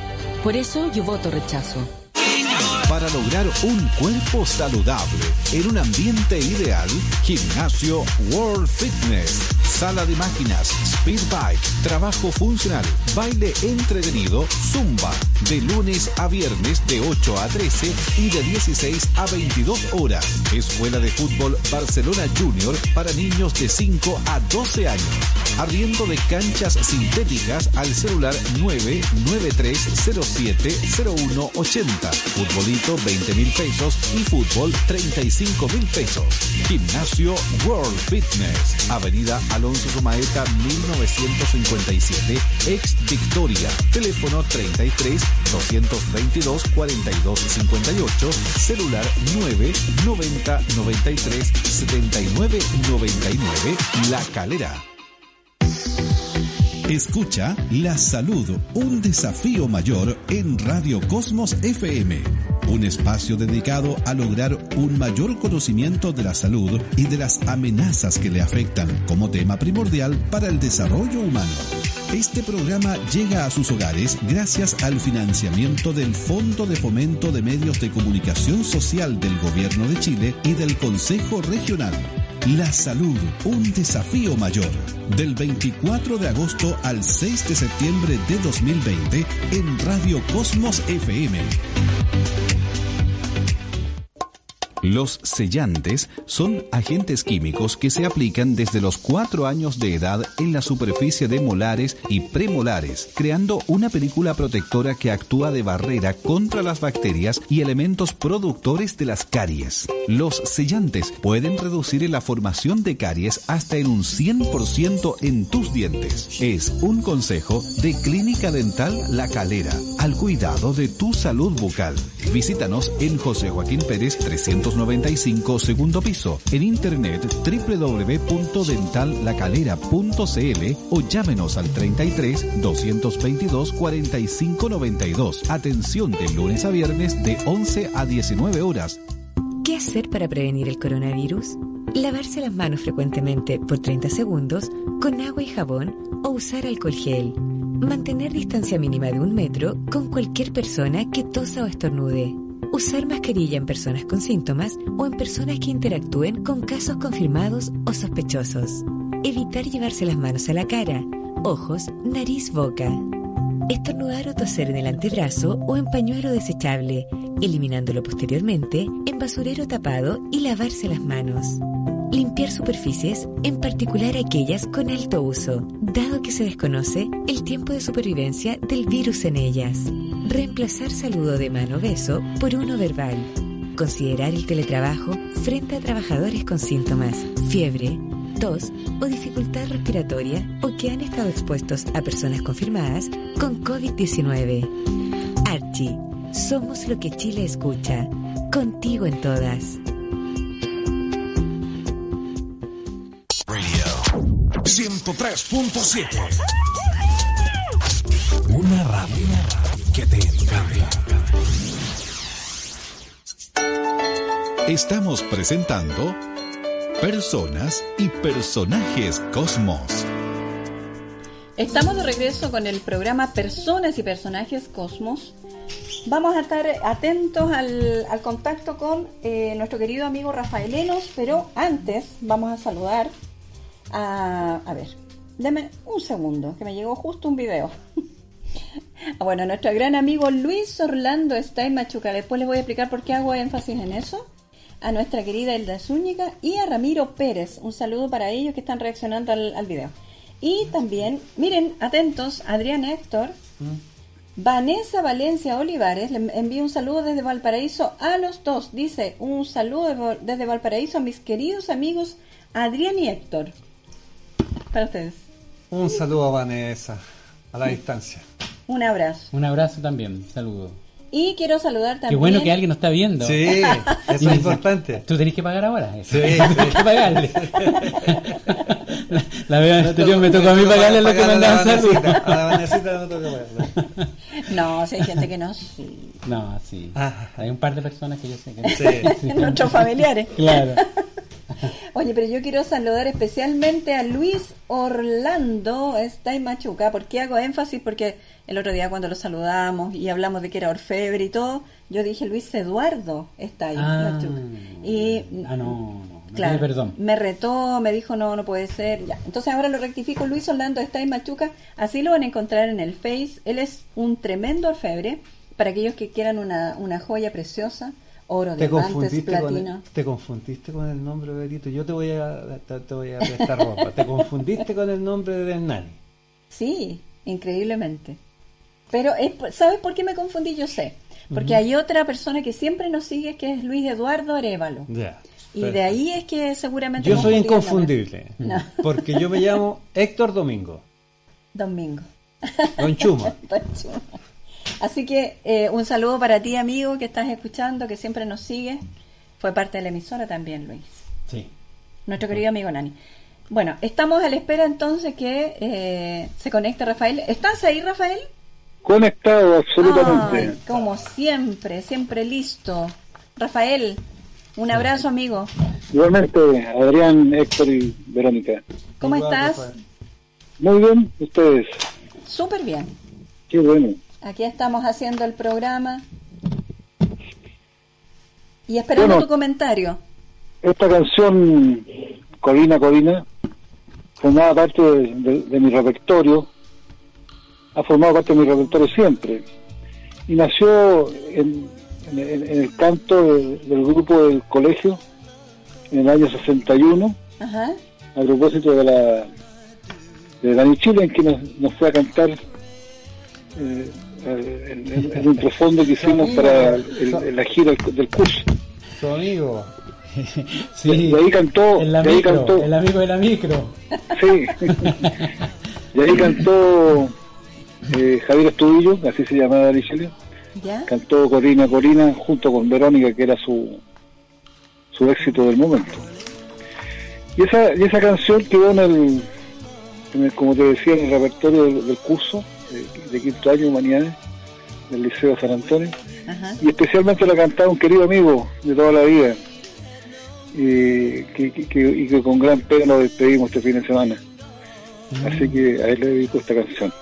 Por eso yo voto rechazo para lograr un cuerpo saludable en un ambiente ideal, Gimnasio World Fitness, sala de máquinas, speed bike, trabajo funcional, baile entretenido, zumba, de lunes a viernes de 8 a 13 y de 16 a 22 horas. Escuela de fútbol Barcelona Junior para niños de 5 a 12 años. Arriendo de canchas sintéticas al celular 993070180. Futbolito 20 mil pesos y fútbol 35 mil pesos. Gimnasio World Fitness. Avenida Alonso Sumaeta 1957, ex Victoria. Teléfono 33 222 42 58. Celular 9 90 93 79 99. La Calera. Escucha La Salud, un desafío mayor en Radio Cosmos FM. Un espacio dedicado a lograr un mayor conocimiento de la salud y de las amenazas que le afectan como tema primordial para el desarrollo humano. Este programa llega a sus hogares gracias al financiamiento del Fondo de Fomento de Medios de Comunicación Social del Gobierno de Chile y del Consejo Regional. La salud, un desafío mayor. Del 24 de agosto al 6 de septiembre de 2020 en Radio Cosmos FM. Los sellantes son agentes químicos que se aplican desde los 4 años de edad en la superficie de molares y premolares, creando una película protectora que actúa de barrera contra las bacterias y elementos productores de las caries. Los sellantes pueden reducir la formación de caries hasta en un 100% en tus dientes. Es un consejo de Clínica Dental La Calera, al cuidado de tu salud bucal. Visítanos en José Joaquín Pérez 395 segundo piso, en internet www.dentallacalera.cl o llámenos al 33 222 45 92. Atención de lunes a viernes de 11 a 19 horas. ¿Qué hacer para prevenir el coronavirus? Lavarse las manos frecuentemente por 30 segundos con agua y jabón o usar alcohol gel. Mantener distancia mínima de un metro con cualquier persona que tosa o estornude. Usar mascarilla en personas con síntomas o en personas que interactúen con casos confirmados o sospechosos. Evitar llevarse las manos a la cara, ojos, nariz, boca. Estornudar o toser en el antebrazo o en pañuelo desechable, eliminándolo posteriormente en basurero tapado y lavarse las manos. Limpiar superficies, en particular aquellas con alto uso, dado que se desconoce el tiempo de supervivencia del virus en ellas. Reemplazar saludo de mano beso por uno verbal. Considerar el teletrabajo frente a trabajadores con síntomas, fiebre, tos o dificultad respiratoria o que han estado expuestos a personas confirmadas con COVID-19. Archie, somos lo que Chile escucha. Contigo en todas. 103.7 Una radio que te encanta. Estamos presentando Personas y Personajes Cosmos. Estamos de regreso con el programa Personas y Personajes Cosmos Vamos a estar atentos al, al contacto con eh, nuestro querido amigo Rafaelenos, pero antes vamos a saludar a... A ver, deme un segundo, que me llegó justo un video. Bueno, nuestro gran amigo Luis Orlando está en Machuca. Después les voy a explicar por qué hago énfasis en eso. A nuestra querida Elda Zúñiga y a Ramiro Pérez. Un saludo para ellos que están reaccionando al, al video. Y también, miren, atentos, Adrián Héctor, Vanessa Valencia Olivares, le envío un saludo desde Valparaíso a los dos. Dice, un saludo de- desde Valparaíso a mis queridos amigos Adrián y Héctor. Para ustedes. Un saludo a Vanessa, a la distancia. Un abrazo. Un abrazo también, saludo. Y quiero saludar también. Qué bueno que alguien nos está viendo. Sí, eso es importante. Tú tenés que pagar ahora. Sí. Tenés que pagarle. la, la vez anterior me tocó a mí pagarle lo que mandaban saludos. Vanesita, A la Vanesita no toca pagarle. No, si hay gente que no. sí. No, sí. Hay un par de personas que yo sé que Ah. Sí. Nuestros familiares. Claro. Oye, pero yo quiero saludar especialmente a Luis Orlando, está en Machuca. ¿Por qué hago énfasis? Porque el otro día cuando lo saludamos y hablamos de que era orfebre y todo, yo dije Luis Eduardo está ahí en Ah. Machuca. Y Ah, no, no. me Claro, perdón. me retó, me dijo no, no puede ser. Ya. Entonces ahora lo rectifico. Luis Orlando está en Machuca. Así lo van a encontrar en el Face. Él es un tremendo orfebre. Para aquellos que quieran una, una joya preciosa, oro, Te diamantes, confundiste, con el, te confundiste con el nombre, Berito. Yo te voy a, te, te voy a prestar ropa. Te confundiste con el nombre de Nani. Sí, increíblemente. Pero, es, ¿sabes por qué me confundí? Yo sé. Porque hay otra persona que siempre nos sigue, que es Luis Eduardo Arevalo. Ya. Y perfecto. de ahí es que seguramente... Yo soy inconfundible. No. Porque yo me llamo Héctor Domingo. Domingo. Don Chuma. Don Chuma. Así que eh, un saludo para ti, amigo, que estás escuchando, que siempre nos sigue. Fue parte de la emisora también, Luis. Sí. Nuestro querido amigo Nani. Bueno, estamos a la espera entonces que eh, se conecte Rafael. ¿Estás ahí, Rafael? Conectado, absolutamente. Ay, como siempre, siempre listo. Rafael, un abrazo, amigo. Igualmente, Adrián, Héctor y Verónica. ¿Cómo Igual, estás? Rafael. Muy bien, ustedes. Súper bien. Qué bueno. Aquí estamos haciendo el programa. Y esperando Bueno. tu comentario. Esta canción, Corina, Corina, formaba parte de, de- de mi repertorio. Ha formado parte de mi repertorio siempre. Y nació en, en- en- en el canto de- del grupo del colegio en el año 61. Ajá. a propósito de la de Dani Chile en que nos, nos fue a cantar eh, en, en- en un profundo que hicimos para el- el- la gira del, curso. Su amigo. Sí. Y ahí cantó, En la y ahí micro, cantó, el amigo de la micro. sí. y ahí cantó eh, Javier Estudillo, así se llamaba ¿Ya? cantó Corina Corina junto con Verónica que era su su éxito del momento. Y esa, y esa canción quedó en el, en el, como te decía, en el repertorio del, del curso de, quinto año de humanidades del Liceo San Antonio Ajá. y especialmente la cantaba un querido amigo de toda la vida y que, que- que- y que con gran pena nos despedimos este fin de semana. Así que a él le dedico esta canción.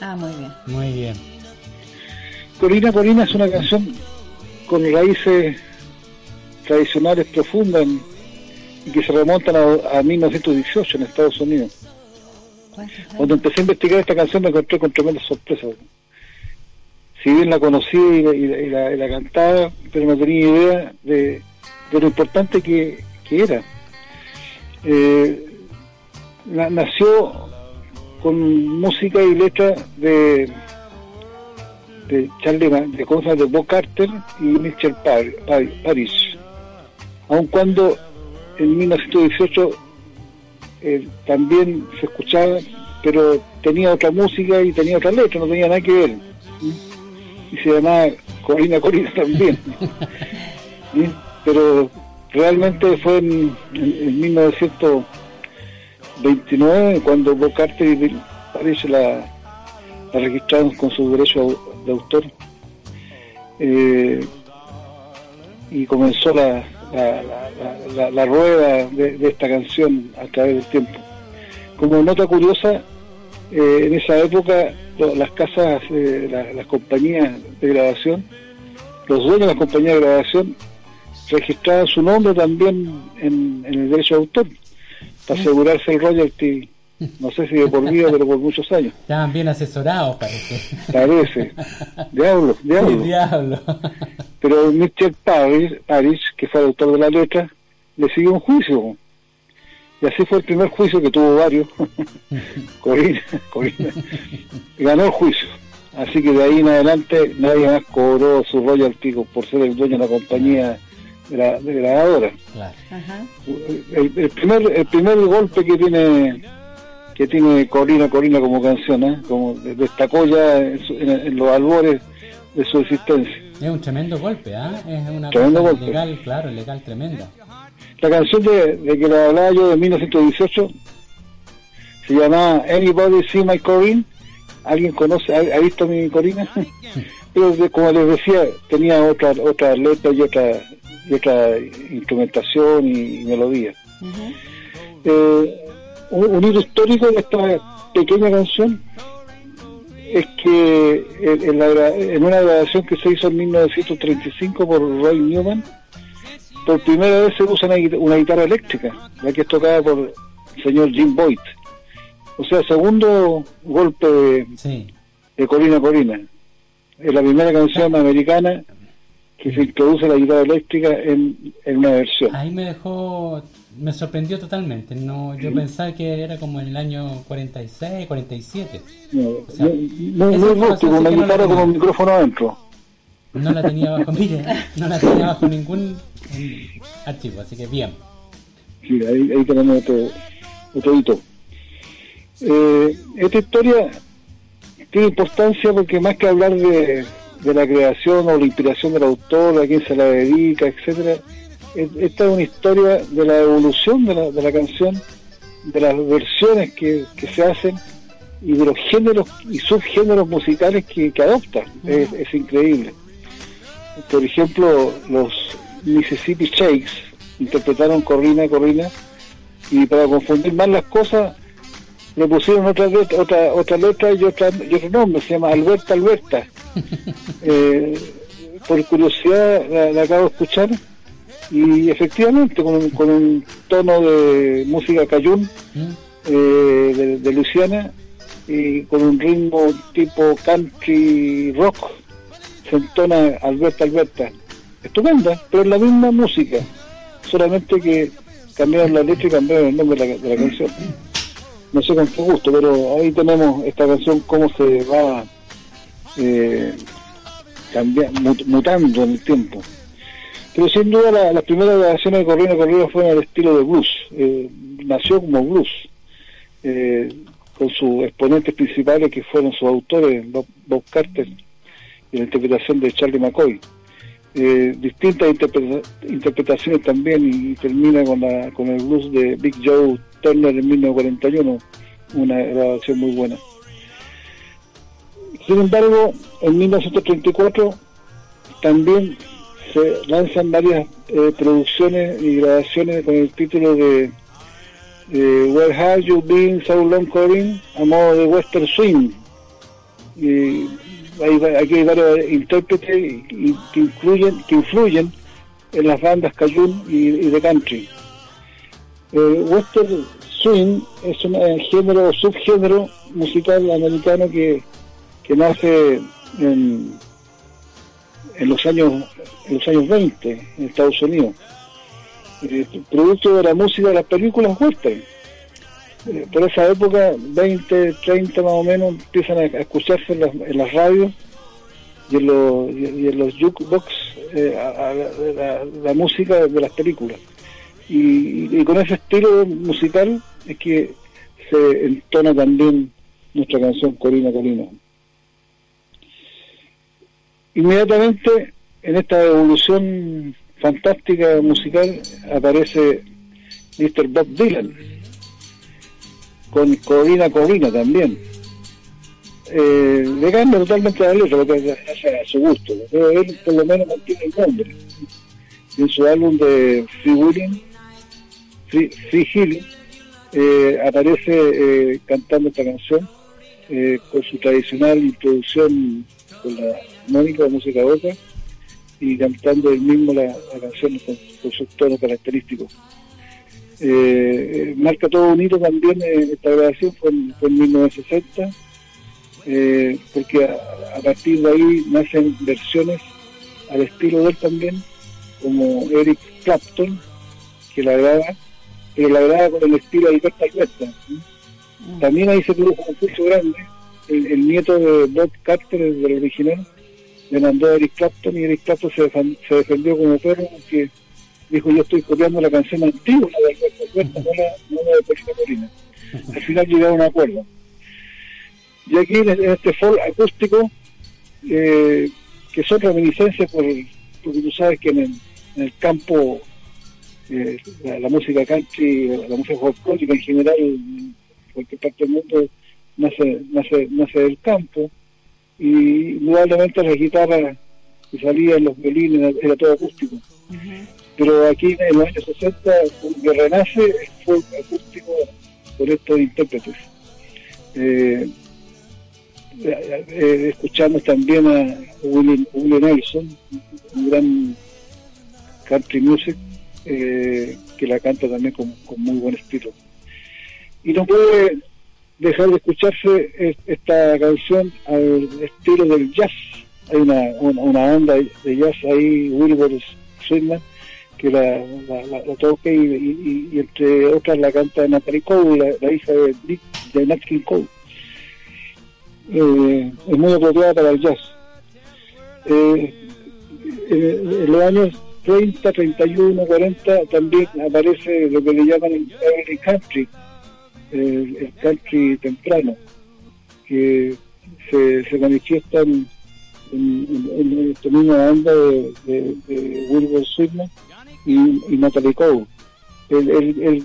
Ah, muy bien. Muy bien. Corina Corina es una canción con raíces tradicionales profundas en- y que se remontan a, a 1918 en Estados Unidos. Cuando empecé a investigar esta canción me encontré con tremendas sorpresas. Si bien la conocía y la, cantaba, pero no tenía idea de, lo importante que, era. Eh, na- nació con música y letra de de Charlie de cosas de Bob Carter y Mitchell Par- Par- Parish aun cuando en 1918 eh, también se escuchaba pero tenía otra música y tenía otra letra no tenía nada que ver ¿sí? y se llamaba Corina Corina también ¿sí? pero realmente fue en, en- en 1929 cuando Bob Carter Parish la, la registraron con su derecho de autor eh, y comenzó la, la, la- la- rueda de, de esta canción a través del tiempo. Como nota curiosa, eh, en esa época lo- las casas, eh, la- las compañías de grabación, los dueños de las compañías de grabación registraban su nombre también en, en el derecho de autor para asegurarse el royalty, no sé si de por vida, pero por muchos años. Estaban bien asesorados, parece. Parece. Diablo, diablo. Diablo. Pero Mr. Parrish, Parrish, que fue el autor de la letra, le siguió un juicio. Y así fue el primer juicio que tuvo varios. Corina, Corina. Ganó el juicio. Así que de ahí en adelante nadie más cobró su royalty por ser el dueño de la compañía de, la, de grabadora. Claro. El, el primer el primer golpe que tiene que tiene Corina Corina como canción, ¿eh? como destacó ya en, su- en- en los albores de su existencia. Es un tremendo golpe, ¿ah? Es una Tremendo golpe. legal, claro, legal tremenda. La canción de, de que la hablaba yo de 1918 se llamaba Anybody See My Corinne. ¿Alguien conoce, ha, ha visto mi Corina? Pero de- como les decía, tenía otra otra letra y otra y otra instrumentación y, melodía. Eh, un, hito histórico de esta pequeña canción es que en, la en una grabación que se hizo en 1935 por Roy Newman, por primera vez se usa una, guita- una guitarra eléctrica, la que es tocada por el señor Jim Boyd. O sea, segundo golpe de, de Corina Corina. Es la primera canción americana que se introduce la guitarra eléctrica en, en una versión. Ahí me dejó, me sorprendió totalmente. No, yo pensaba que era como en el año 46, 47. No, O sea, esa muy información rústico, una no guitarra con un micrófono adentro. No la tenía bajo, mire, no la tenía bajo ningún mm, archivo, así que bien. Sí, ahí, ahí tenemos otro, otro hito. Eh, esta historia tiene importancia porque más que hablar de, de la creación o la inspiración del autor, a quién se la dedica, etcétera, es- esta es una historia de la evolución de la, de la canción, de las versiones que, que se hacen y de los géneros y subgéneros musicales que, que adopta. Es, es increíble. Por ejemplo, los Mississippi Shakes interpretaron Corrina, Corrina, y para confundir más las cosas, le pusieron otra letra, otra, otra letra y, otra, y otro nombre, se llama Alberta Alberta. Eh, por curiosidad la, la acabo de escuchar. Y efectivamente con un, con un tono de música cayún eh, de, de Luisiana y con un ritmo tipo country rock se entona Alberta Alberta. Estupenda pero es la misma música solamente que cambiaron la letra y cambiaron el nombre de la, de la canción. No sé con qué gusto pero ahí tenemos esta canción cómo se va eh, cambia- mut- mutando en el tiempo. Pero sin duda la- las primeras grabaciones de Corrina Corrina fueron al estilo de blues eh, nació como blues eh, con sus exponentes principales que fueron sus autores Bob, Carter y la interpretación de Charlie McCoy. Eh, distintas interpreta- interpretaciones también y termina con, la, con el blues de Big Joe Turner en 1941 una grabación muy buena sin embargo en 1934 también se lanzan varias eh, producciones y grabaciones con el título de eh, Where Have You Been So Long Corinne a modo de western swing. Y hay, aquí hay varios intérpretes y- que incluyen que influyen en las bandas cajun y, de country. El western swing es un eh, género o subgénero musical americano que, que nace en, en los años en los años 20 en Estados Unidos. Eh, producto de la música de las películas western. Eh, por esa época 20 30 más o menos empiezan a, escucharse en las, radios y en los, y jukebox eh, la, música de las películas. Y, y con ese estilo musical es que se entona también nuestra canción Corina Corina inmediatamente en esta evolución fantástica musical aparece Mr. Bob Dylan con Corina Corina también eh, le cambia totalmente la letra porque hace a su gusto pero él por lo menos mantiene el nombre en su álbum de Free Willing Free, Healing eh, aparece eh, cantando esta canción eh, con su tradicional introducción con la armónica de música boca y cantando él mismo la, la canción con, con sus tonos característicos. Eh, eh, marca todo un hito también eh, esta grabación fue en, fue en 1960 eh, porque a, a partir de ahí nacen versiones al estilo de él también como Eric Clapton que la graba pero la graba con el estilo de Alberto Alberta también ahí se produjo un curso grande el, el nieto de Bob Carter el del original le mandó a Eric Clapton y Eric Clapton se, defendió como perro porque dijo yo estoy copiando la canción antigua de Alberto Alberta, no la, no la de Corina Corina. Al final llegaron a un acuerdo. Y aquí en en este folk acústico, eh, que son reminiscencias por, porque tú sabes que en el, en el campo eh, la, la música country, la música folclórica en general, en cualquier parte del mundo, nace, nace, nace del campo y indudablemente las guitarras que salían, los violines, era, todo acústico. Pero aquí en los años 60 como que renace folk acústico por estos intérpretes. Eh, eh, escuchamos también a Willie, Willie Nelson, un gran country music, eh, que la canta también con, con muy buen estilo. Y no puede dejar de escucharse es- esta canción al estilo del jazz. Hay una, una, una onda de jazz ahí, Wilbur Swinman, que la, la, toca y, entre otras la canta Natalie Cole, la, la hija de, de Nat King Cole. Eh, es muy apropiada para el jazz. Eh, en, en los años 30, 31, 40 también aparece lo que le llaman el country, el, el country temprano, que se, se manifiesta en, en, en, esta misma banda de, de, de Wilbur y, y Natalie Cole. El, el,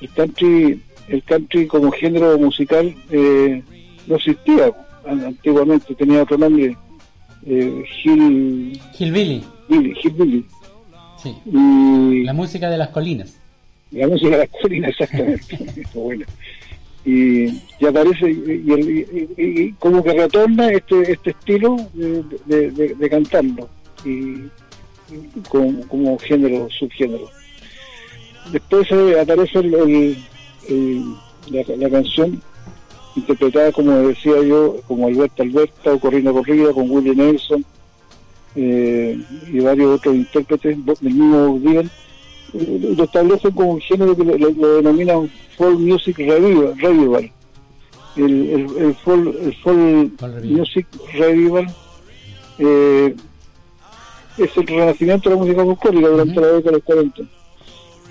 el, country el country como género musical eh, no existía an- antiguamente, tenía otro nombre, eh, Hill, Hillbilly. Billy, Hillbilly. Sí. Y La música de las colinas. La música de la colina, exactamente. Bueno. Y, y aparece, y, y el- y- como que retorna este, este estilo de, de- de- de cantarlo, y, como, como género, subgénero. Después eh, aparece el, el- el- la, la canción interpretada, como decía yo, como Alberta Alberta o Corrina Corrida, con Willie Nelson eh, y varios otros intérpretes del mismo eh, lo establecen como un género que lo, denominan folk music revival. revival. El, el, el folk, el folk music revival eh, es el renacimiento de la música folclórica durante la década de los 40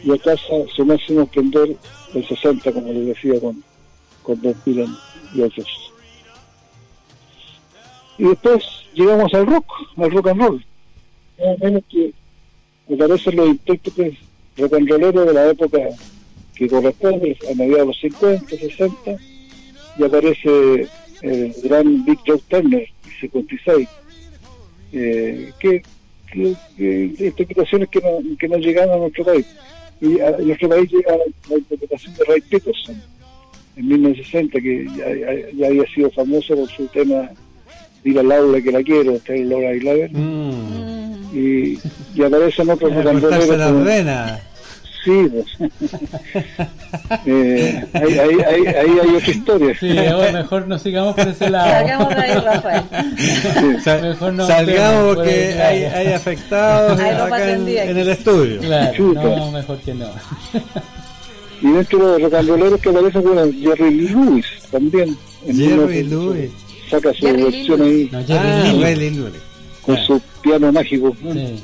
y acá se, se máximo esplendor del 60, como les decía, con, con Bob Dylan y otros. Y después llegamos al rock, al rock and roll. O menos que me parecen los intérpretes rolleros de la época que corresponde, a mediados de los 50, 60, y aparece el gran Big Joe Turner, el 56, eh, que, interpretaciones que no, que no llegaron a nuestro país. Y a, en nuestro país llega la, interpretación de Ray Peterson en 1960, que ya, ya- había sido famoso por su tema Dile al Laura que la quiero, Tell Laura I love her. Y, y aparecen otros las como- venas. Sí, pues. Eh, ahí, ahí, ahí, ahí hay otra historia. Sí, mejor no sigamos por ese lado. Salgamos de ahí, Rafael. Mejor no Salgamos porque hay, hay afectados acá en, en el estudio. Claro, Chuta. no, mejor que no. Y dentro de los rolleros que aparece, bueno, Jerry Lewis también. En Jerry Lewis. Saca su Jerry versión Lewis. ahí No, Jerry Ah, Lewis. Con su piano mágico, ¿no? Sí.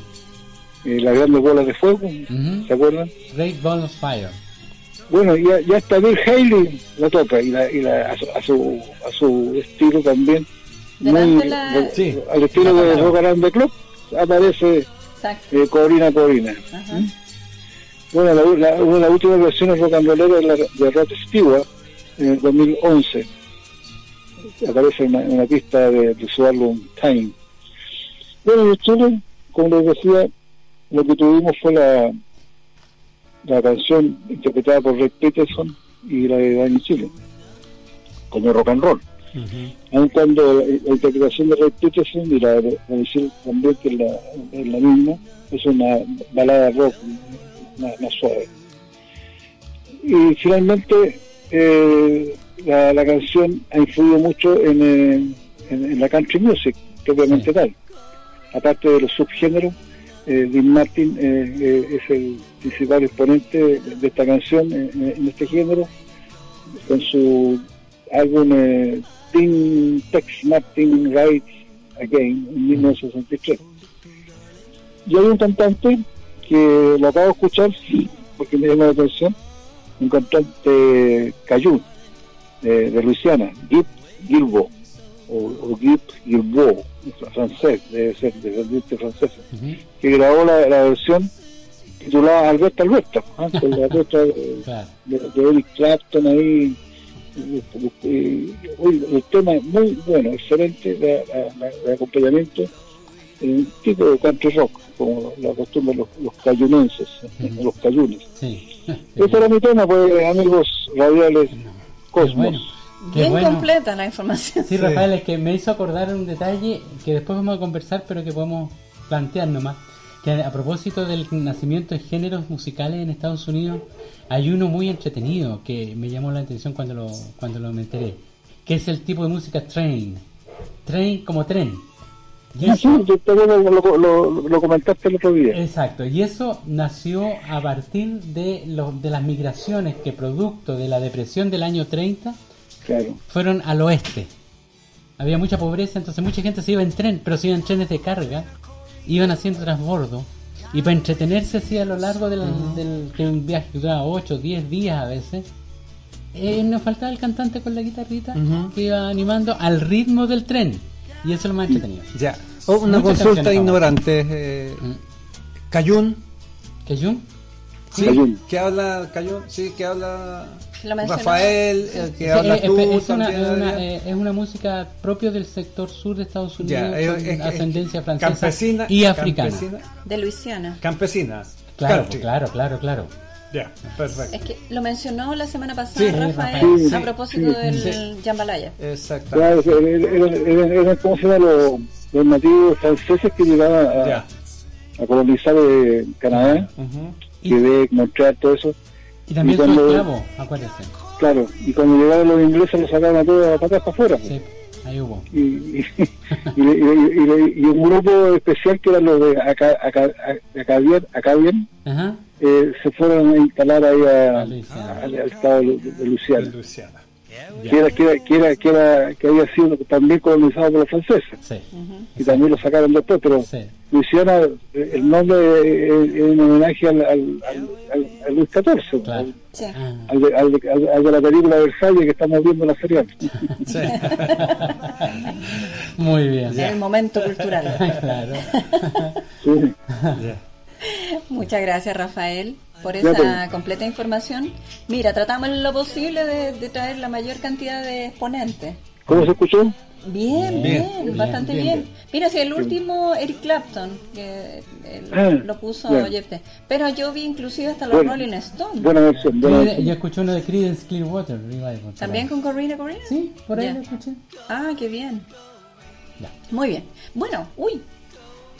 Eh, la grande bola de fuego. ¿se acuerdan? Great Ball of Fire. Bueno, ya, ya hasta Bill Haley la toca y, la, y la, a, su, a, su, a su estilo también, muy, la- ro- Sí. al estilo de Rock and the Club, aparece eh, Corina Corina. Ajá. Bueno, la, la, una de las últimas versiones rock and rolleras es la de Rod Stewart en el 2011. Aparece en una, en una pista de, de su álbum Time. Bueno, en Chile, como les decía, lo que tuvimos fue la, la canción interpretada por Ray Peterson y la de Danny Chile. como rock and roll. Aun cuando la, la interpretación de Ray Peterson y la de de decir también que es la, es la misma, es una balada rock más, más suave. Y finalmente, eh, la, la canción ha influido mucho en, eh, en, en la country music, propiamente tal. Aparte de los subgéneros, eh, Dean Martin eh, eh, es el principal exponente de, esta canción en, este género, con su álbum Dean Tex Martin Rides Again en 1963. Y hay un cantante que lo acabo de escuchar porque me llamó la atención, un cantante cayú de, Luisiana, Gip Gilbo, o, o Gilbo, francés, debe ser descendiente francés, que grabó la, la versión titulada Alberta Alberta, ¿ah? con la letra de, de, de Eric Clapton ahí. y- el tema es muy bueno, excelente, de, de acompañamiento, un tipo de country rock, como lo acostumbran los, los cayunenses, los cayunes. Ese era mi tema, pues, amigos radiales Cosmos. Qué Bien bueno. completa la información. Sí, Rafael, es que me hizo acordar un detalle que después vamos a conversar, pero que podemos plantear nomás. Que a propósito del nacimiento de géneros musicales en Estados Unidos, hay uno muy entretenido que me llamó la atención cuando lo, cuando lo me enteré, que es el tipo de música train. Train como tren. Y Ah, sí, yo también lo, lo- lo- lo comentaste el otro día. Exacto, y eso nació a partir de, los de las migraciones que producto de la depresión del año 30 Claro. fueron al oeste. Había mucha pobreza, entonces mucha gente se iba en tren, pero se iban en trenes de carga, iban haciendo transbordo, y para entretenerse así a lo largo del, del- de un viaje que duraba 8, 10 días a veces, eh, nos faltaba el cantante con la guitarrita que iba animando al ritmo del tren, y eso es lo más entretenido. Ya. Oh, una Muchas consulta ignorante. Eh, Cayún. ¿Cayún? Sí, Cayún. que habla Cayún, sí, que habla Lo mencionó. Rafael, el que Sí, habla eh, tú es, una, también, es, una, eh, es una música propia del sector sur de Estados Unidos, con es- es- ascendencia es francesa campesina- y africana. campesina. De Luisiana. Campesinas. Claro, country. claro, claro, claro. Ya, perfecto. Es que lo mencionó la semana pasada Sí, Rafael sí, a propósito sí, del sí. jambalaya. Exacto. Claro, eran, ¿cómo se llama? Los, los nativos franceses que llegaban a, Ya. a colonizar eh, Canadá, Quebec, Montreal, todo eso. Y también Y cuando- esclavo, acuérdese. Claro, y cuando llegaron los ingleses los sacaron a todos para atrás, para afuera. Sí, ahí hubo. Y, y, y, y- y- y un grupo especial que eran los de Aca- Aca- Acadian, Acadian, Ajá. eh, se fueron a instalar ahí a- A al, estado de, de Luisiana. Luisiana. Que, era, que, era, que, era, que, era- que había sido también colonizado por los franceses. Sí. Y también lo sacaron después, pero Sí. Luisiana, eh, el nombre es es un homenaje al, al, al, al- Luis XIV, al, Sí. al de, al de- al- al de la película Versalles que estamos viendo en la serie. Muy bien. El momento cultural. claro. Sí. Muchas gracias, Rafael, por Ya, esa pues. completa información. Mira, tratamos en lo posible de, de traer la mayor cantidad de exponentes. ¿Cómo se escuchó? Bien, bien, Bien, bastante bien, bien. Mira, si el último, Eric Clapton, que eh, Ah, lo puso. Jeff Pero yo vi inclusive hasta los Bueno, Rolling Stones. Buena versión, buena versión. yo escuché uno de Creedence Clearwater Revival. ¿También con Corrina Corrina? Sí, por ahí Ya. lo escuché. Ah, qué bien. Ya. Muy bien. Bueno, uy.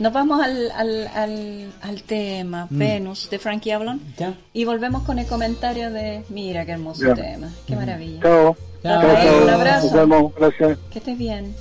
Nos vamos al, al, al, al tema Mm. Venus de Frankie Avalon Ya. y volvemos con el comentario de mira qué hermoso Ya. tema, qué maravilla. Chao. Chao. Chao, un abrazo. Nos vemos, gracias. Que estés bien.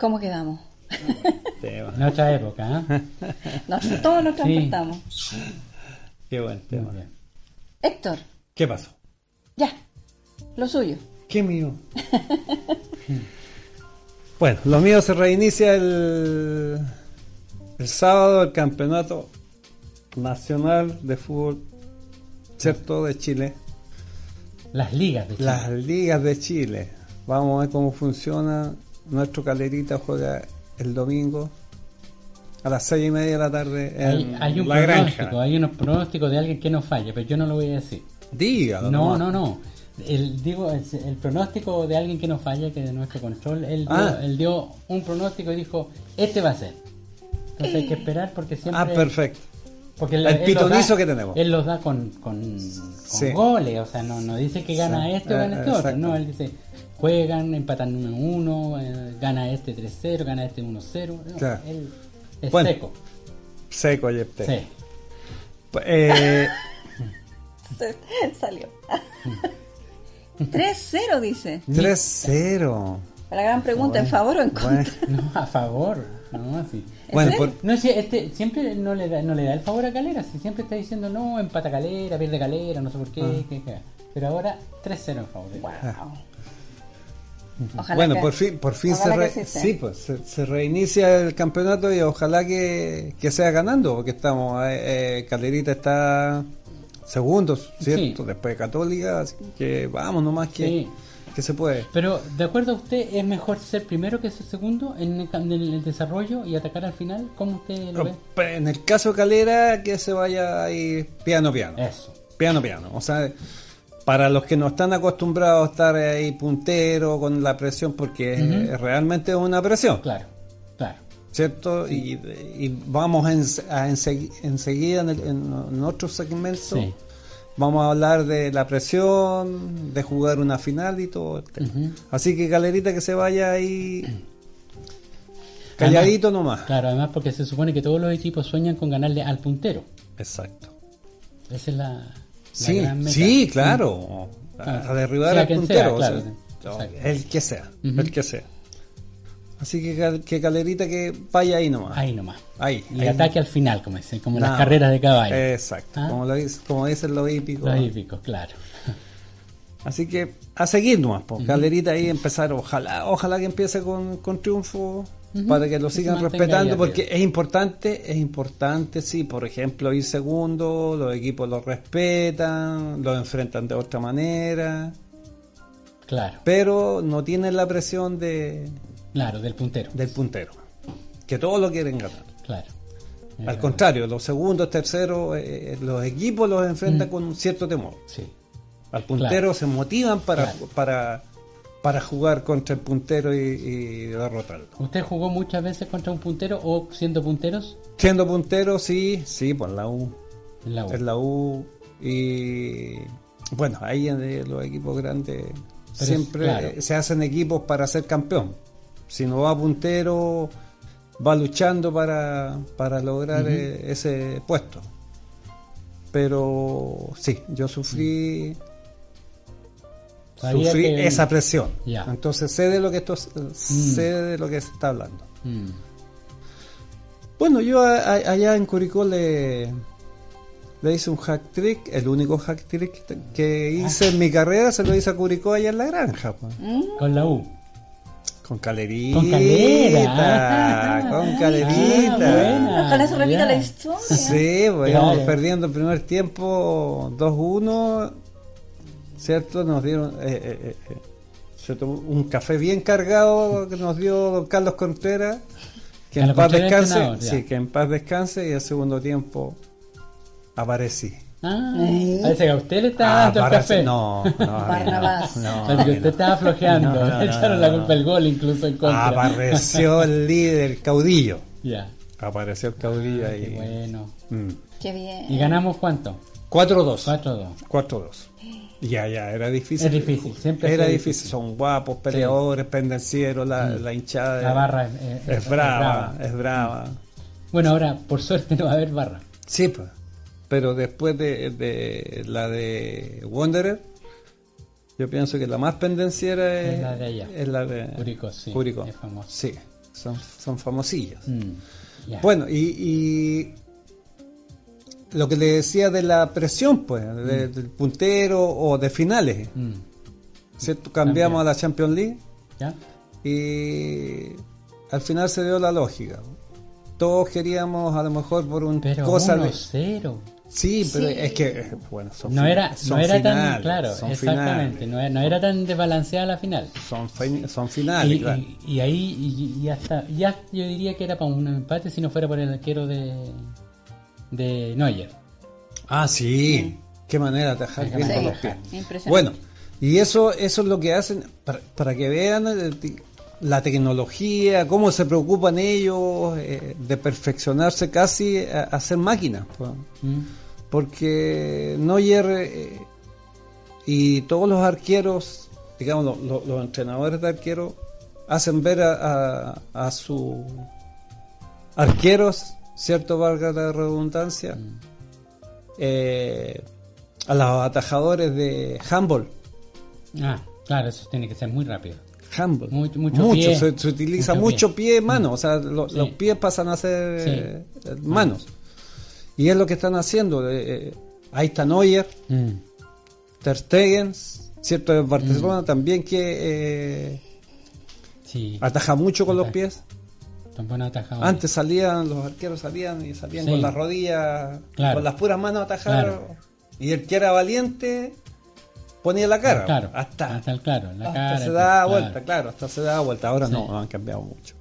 ¿Cómo quedamos? En otra época, ¿eh? Nos- todos nos Sí. transportamos. Qué buen tema. Héctor, ¿Qué pasó? ya, lo suyo. ¿Qué mío? Bueno, lo mío se reinicia el, el sábado el campeonato nacional de fútbol, ¿cierto? De Chile. Las ligas de Chile. Las ligas de Chile. Vamos a ver cómo funciona. Nuestro calerita juega el domingo a las seis y media de la tarde en Hay, hay un la pronóstico, granja. hay unos pronósticos de alguien que no falla, pero yo no lo voy a decir. Dígalo. No, no, no. El, digo, el, el pronóstico de alguien que no falla, que de nuestro control, él dio, Ah. él dio un pronóstico y dijo, este va a ser. Entonces hay que esperar porque siempre... Ah, perfecto. Porque El los pitonizo da- que tenemos. Él los da con, con, con Sí. goles, o sea, no, no dice que gana Sí. este o gana Eh, este otro. exacto. No, él dice, juegan, empatan 1-1, eh, gana este 3-0, gana este 1-0. No, Claro. Es Bueno, seco. Seco, Yepte. Sí. Eh, Se- Salió. 3-0 dice. 3-0. La gran pregunta, ¿en favor o en contra? No, a favor. No, así. Bueno, por- no, si este, siempre no le, da, no le da el favor a Calera. Si siempre está diciendo, no, empata Calera, pierde Calera, no sé por qué. Ah. qué, qué. Pero ahora 3-0 en favor. de Ojalá bueno, que- por fin, por fin se, re- sí pues, se, se reinicia el campeonato y ojalá que, que sea ganando, porque estamos, eh, eh, Calerita está segundo, ¿cierto? Después de Católica, así que vamos nomás que, Sí. que se puede. Pero, ¿de acuerdo a usted, es mejor ser primero que ser segundo en el, en el desarrollo y atacar al final? ¿Cómo usted lo ve? Pero En el caso de Calera, que se vaya ahí piano piano. Eso. Piano piano. O sea, para los que no están acostumbrados a estar ahí puntero con la presión, porque es- Ujú. es realmente una presión. Claro, claro. ¿Cierto? Y, y vamos a, ens- a ensegui- enseguida en, el- en- otro segmento. Sí. Vamos a hablar de la presión, de jugar una final y todo. Ujú. Así que Galerita que se vaya ahí calladito Además- nomás. Claro, además porque se supone que todos los equipos sueñan con ganarle al puntero. Exacto. Esa es la Sí, sí, claro. A, Claro. a derribar al puntero. sea, o claro. sea, Exacto. el que sea, el que sea. Así que, que Galerita que vaya ahí nomás. Ahí nomás. Ahí. Ahí. ataque al final, como dicen, como las carreras de caballo. Exacto. ¿Ah? Como, lo como dicen los hípicos. Los hípicos, claro. Así que a seguir nomás, pues, Galerita ahí empezar, ojalá, ojalá que empiece con, con triunfo para que lo sigan respetando, porque es importante, es importante, sí, por ejemplo, ir segundo, los equipos lo respetan, lo enfrentan de otra manera, Claro, pero no tienen la presión de, claro, del puntero. del puntero, que todos lo quieren ganar. Claro. Al Eh, contrario, los segundos, terceros, eh, los equipos los enfrentan Mm. con un cierto temor. Sí. Al puntero Claro. se motivan para, Claro. para, para jugar contra el puntero y, y derrotarlo. ¿Usted jugó muchas veces contra un puntero o siendo punteros? Siendo puntero, sí, sí, por la U. En la U. En la U. Y bueno, ahí en los equipos grandes Pero siempre claro. se hacen equipos para ser campeón. Si no va puntero, va luchando para, para lograr eh, ese puesto. Pero sí, yo sufrí Sabía sufrí que- esa presión. Ya. Entonces sé de lo que esto sé de lo que se está hablando. Mm. Bueno, yo a- a- allá en Curicó le, le hice un hack trick, el único hack trick que hice en mi carrera se lo hice a Curicó allá en la granja. pues. Con la U. Con calerita. Con calera. Con Ah, calerita. buena. Ojalá se repita la historia. Sí, pues íbamos perdiendo el primer tiempo 2-1, ¿cierto? Nos dieron eh, eh, eh, eh, ¿cierto? un café bien cargado que nos dio don Carlos Contreras, que en Carlos paz Contreras, descanse, entrenador, sí, que en paz descanse y el segundo tiempo aparecí. Ah, parece que a usted le estaba Ah, dando el café. No, no, Barnabás. no, que usted estaba flojeando. No, no, Le no, echaron no, la no. culpa del gol incluso en contra. Apareció el líder, el caudillo. Ya. Apareció el caudillo Ah, ahí. qué bueno. Mm. Qué bien. ¿Y ganamos cuánto? 4-2. 4-2. 4-2. Ya, ya, era difícil. Es difícil, siempre Era difícil. difícil. Son guapos, peleadores, pendencieros, la, Mm. la hinchada. La barra es- es- es, es brava, es brava. Bueno, ahora por suerte no va a haber barra. Sí, pues. Pero después de, de la de Wanderer, yo pienso que la más pendenciera es, Es la de allá. es la de Curicó, sí, Curicó. es famosa. Sí, son, son famosillas. Mm. Bueno, y, y lo que le decía de la presión, pues, de- del puntero o de finales. Mm, ¿cierto? Cambiamos También. a la Champions League ¿Ya? y al final se dio la lógica. Todos queríamos a lo mejor por un Pero cosa de... 1-0. Sí, pero Sí. es que, eh, bueno, son No era, son no era tan claro, exactamente, finales, no era, no era tan desbalanceada la final. son, fin- son finales, Y, claro. y- y ahí y, y hasta ya yo diría que era para un empate si no fuera por el arquero de de Neuer. Ah, sí. Qué manera de atajar bien con los pies. Impresionante. Bueno, y eso, eso es lo que hacen para, para que vean eh, la tecnología, cómo se preocupan ellos eh, de perfeccionarse casi a, a ser máquinas. pues. ¿Mm? Porque Neuer eh, y todos los arqueros, digamos, los, los- los entrenadores de arqueros, hacen ver a, a, a sus arqueros, cierto valga la redundancia, eh, a los atajadores de handball. Ah, claro, eso tiene que ser muy rápido. Handball. Mucho- mucho pie. se, se utiliza Mucho mucho pie. mano, o sea, lo- Sí. los pies pasan a ser Sí. eh, manos. Y es lo que están haciendo. eh, ahí está Neuer, Mm. Ter Stegen, cierto, de Barcelona también que Sí, ataja mucho con los pies. Tan buenos atajadores. Antes salían, los arqueros salían y salían Sí. con las rodillas, Claro. con las puras manos a atajar. Claro. Y el que era valiente ponía la cara. Claro, hasta, hasta el claro, la hasta cara. se da claro. vuelta, claro, hasta se da vuelta. Ahora Sí. no, han cambiado mucho.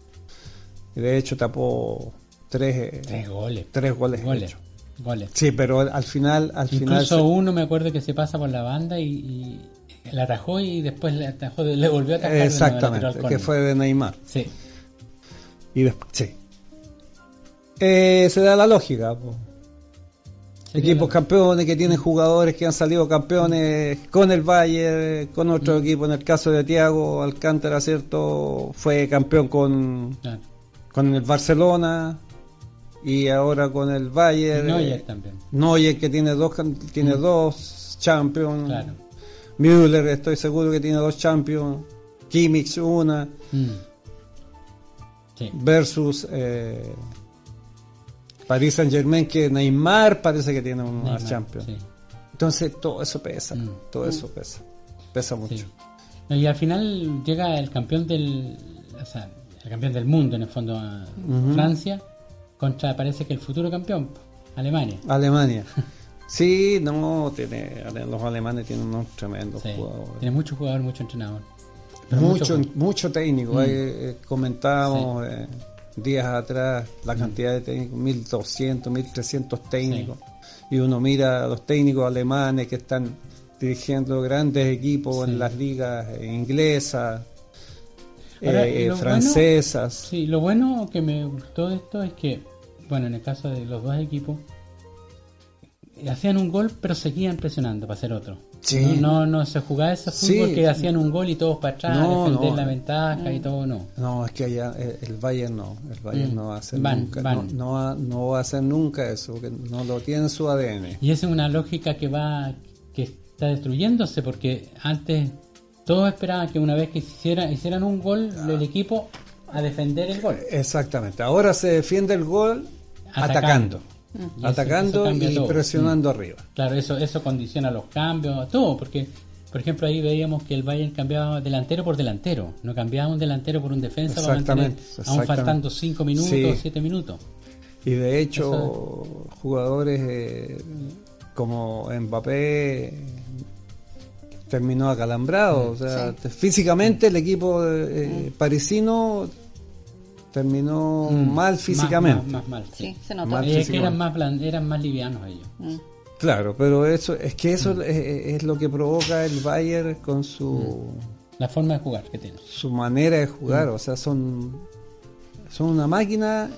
Y de hecho tapó tres, Tres goles. tres goles. Goles. Goles. Sí, pero al final, al final Incluso se- uno me acuerdo que se pasa por la banda y, y la atajó y después le atajó, le volvió a atajar. exactamente, que fue de Neymar. Sí. Y después, sí. Eh, se da la lógica. po. Equipos la- campeones que tienen jugadores que han salido campeones con el Bayern, con otro Mm. equipo. En el caso de Thiago Alcántara, ¿cierto? Fue campeón con, con el Barcelona y ahora con el Bayern. Neuer también. Neuer que tiene dos, tiene dos Champions. Claro. Müller estoy seguro que tiene dos Champions. Kimmich una. Mm. Sí. versus eh, Paris Saint Germain que Neymar parece que tiene una Neymar, Champions sí. entonces todo eso pesa Mm. todo eso pesa pesa mucho Sí. Y al final llega el campeón del, o sea, el campeón del mundo en el fondo a. Francia contra parece que el futuro campeón Alemania. Alemania sí no tiene los alemanes tienen unos tremendos Sí. jugadores Tiene mucho jugador, mucho entrenador. Mucho mucho- mucho técnico Mm. Ahí, eh, comentábamos eh, días atrás la cantidad de técnicos 1200 1300 técnicos y uno mira a los técnicos alemanes que están dirigiendo grandes equipos Sí. en las ligas eh, inglesas Ahora, eh, lo francesas Sí, lo bueno que me gustó de esto es que, bueno, en el caso de los dos equipos, eh, hacían un gol pero seguían presionando para hacer otro. Sí. No, no, no se jugaba ese Sí. fútbol que hacían un gol y todos para atrás, No, defender no. la ventaja y todo, no. no es que allá eh, el Bayern no el Bayern Mm. no va a hacer Van, nunca van. No, no va, no va a hacer nunca eso porque no lo tiene en su ADN Y esa es una lógica que va, que está destruyéndose porque antes todos esperaban que una vez que hiciera, hicieran un gol Ah. del equipo a defender el gol. exactamente ahora se defiende el gol Atacando. atacando Y atacando eso y todo. presionando Mm. arriba. Claro, eso eso condiciona los cambios, todo, porque por ejemplo ahí veíamos que el Bayern cambiaba delantero por delantero, no cambiaba un delantero por un defensa para mantener, Exactamente, aún exactamente. faltando 5 minutos, Sí. 7 minutos. Y de hecho, Eso- jugadores eh, como Mbappé terminó acalambrado. O sea, te- físicamente el equipo eh, parisino terminó Mm, mal físicamente. Más, más mal, sí. Sí, se notó. Mal Es que físicamente. eran más, blan- eran más livianos ellos. Mm. Claro, pero eso es que Mm. eso es, es lo que provoca el Bayern con su La forma de jugar que tiene. su manera de jugar, Mm. o sea, son son una máquina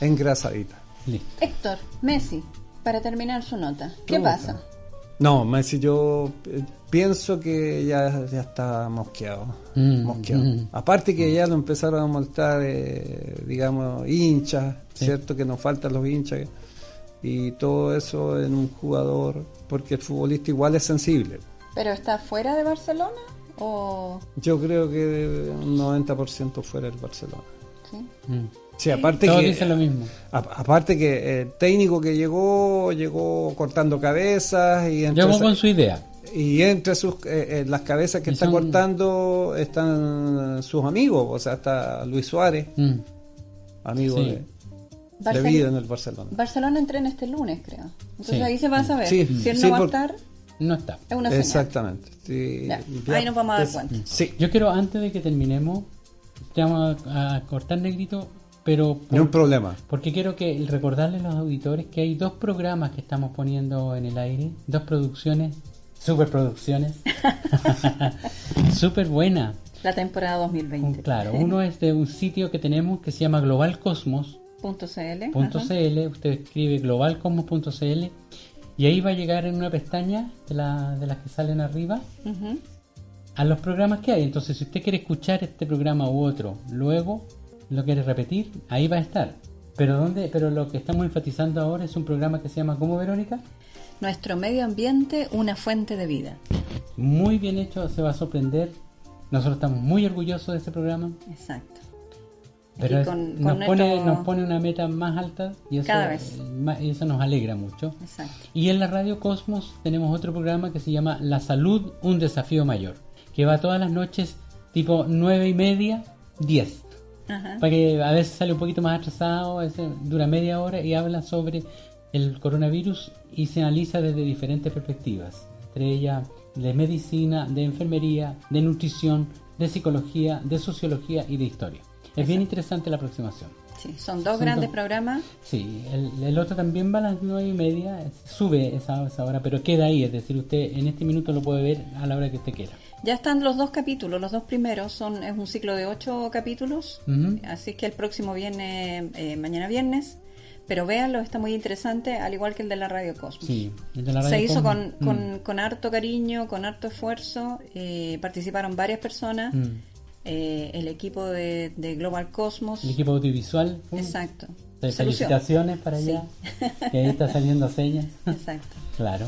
engrasadita. Listo. Héctor, Messi, para terminar su nota, ¿qué pasa? No, Messi, yo eh, pienso que ya, ya está mosqueado. Mm, mosqueado. mm. Aparte que ya lo empezaron a molestar, eh, digamos, hinchas, Sí. ¿cierto? Que nos faltan los hinchas. Y todo eso en un jugador, porque el futbolista igual es sensible. ¿Pero está fuera de Barcelona? ¿O Yo creo que un 90% fuera del Barcelona. sí? Mm. Sí, aparte Todos que, dicen lo mismo. a- aparte que el técnico que llegó, llegó cortando cabezas y entre Llegó esa- con su idea. Y entre sus eh, eh, las cabezas que Y está son- cortando están sus amigos, o sea, está Luis Suárez, Mm. amigo Sí. de, vida en el Barcelona. Barcelona entrena este lunes, creo. Entonces Sí. ahí se va a saber. Sí, si él sí, no va a estar, No está. es una señal. Exactamente. sí, Ya, ya- ahí nos vamos a dar cuenta. Sí, Yo quiero, antes de que terminemos, te vamos a, a cortar negrito, pero no un problema. porque quiero que recordarle a los auditores que hay dos programas que estamos poniendo en el aire, dos producciones, superproducciones, súper buenas. La temporada 2020. Claro, uno es de un sitio que tenemos que se llama globalcosmos.cl. Punto CL. ajá. Usted escribe globalcosmos.cl y ahí va a llegar en una pestaña de, la- de las que salen arriba a los programas que hay. Entonces, si usted quiere escuchar este programa u otro, luego lo quiere repetir, ahí va a estar. Pero dónde, pero lo que estamos enfatizando ahora es un programa que se llama ¿Cómo Verónica? Nuestro medio ambiente, una fuente de vida. Muy bien hecho, se va a sorprender. Nosotros estamos muy orgullosos de ese programa, Exacto. pero es- con- nos, con pone, nos pone una meta más alta y eso, Cada vez. eh, y eso nos alegra mucho. Exacto. Y en la Radio Cosmos tenemos otro programa que se llama La Salud, un desafío mayor, que va todas las noches tipo nueve y media, 10. Ajá. Para que a veces sale un poquito más atrasado, a veces dura media hora y habla sobre el coronavirus y se analiza desde diferentes perspectivas, entre ellas de medicina, de enfermería, de nutrición, de psicología, de sociología y de historia. Es bien interesante la aproximación. Sí, son dos Son grandes dos- programas. Sí, el, el otro también va a las nueve y media, sube esa, esa hora, pero queda ahí, es decir, usted en este minuto lo puede ver a la hora que usted quiera. Ya están los dos capítulos, los dos primeros son es un ciclo de ocho capítulos, Ujú. así que el próximo viene eh, mañana viernes, pero véanlo, está muy interesante, al igual que el de la Radio Cosmos. Sí, el de la Se radio hizo con, Cosmos, con, mm, con harto cariño, con harto esfuerzo, eh, participaron varias personas, mm. eh, el equipo de, de Global Cosmos. el equipo audiovisual. mm, Exacto. Se felicitaciones para Sí. allá, que ahí está saliendo señas. Exacto. Claro,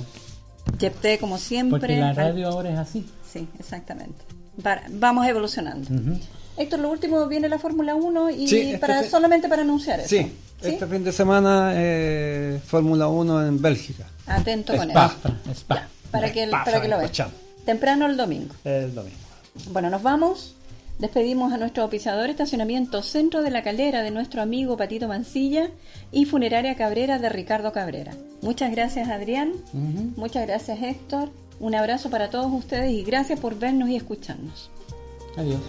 Yepte, como siempre. porque la radio ahora es así. Sí, exactamente. Va- vamos evolucionando. Héctor, lo último viene la Fórmula 1 y Sí, este para solamente para anunciar eso. Sí, este fin de semana eh, Fórmula 1 en Bélgica. Atento con Spa. eso. Spa. Para que, Spa, para que lo vean. Temprano el domingo. El domingo. Bueno, nos vamos. Despedimos a nuestro oficiador estacionamiento Centro de la Calera de nuestro amigo Patito Mancilla y Funeraria Cabrera de Ricardo Cabrera. Muchas gracias Adrián, muchas gracias Héctor, un abrazo para todos ustedes y gracias por vernos y escucharnos. Adiós.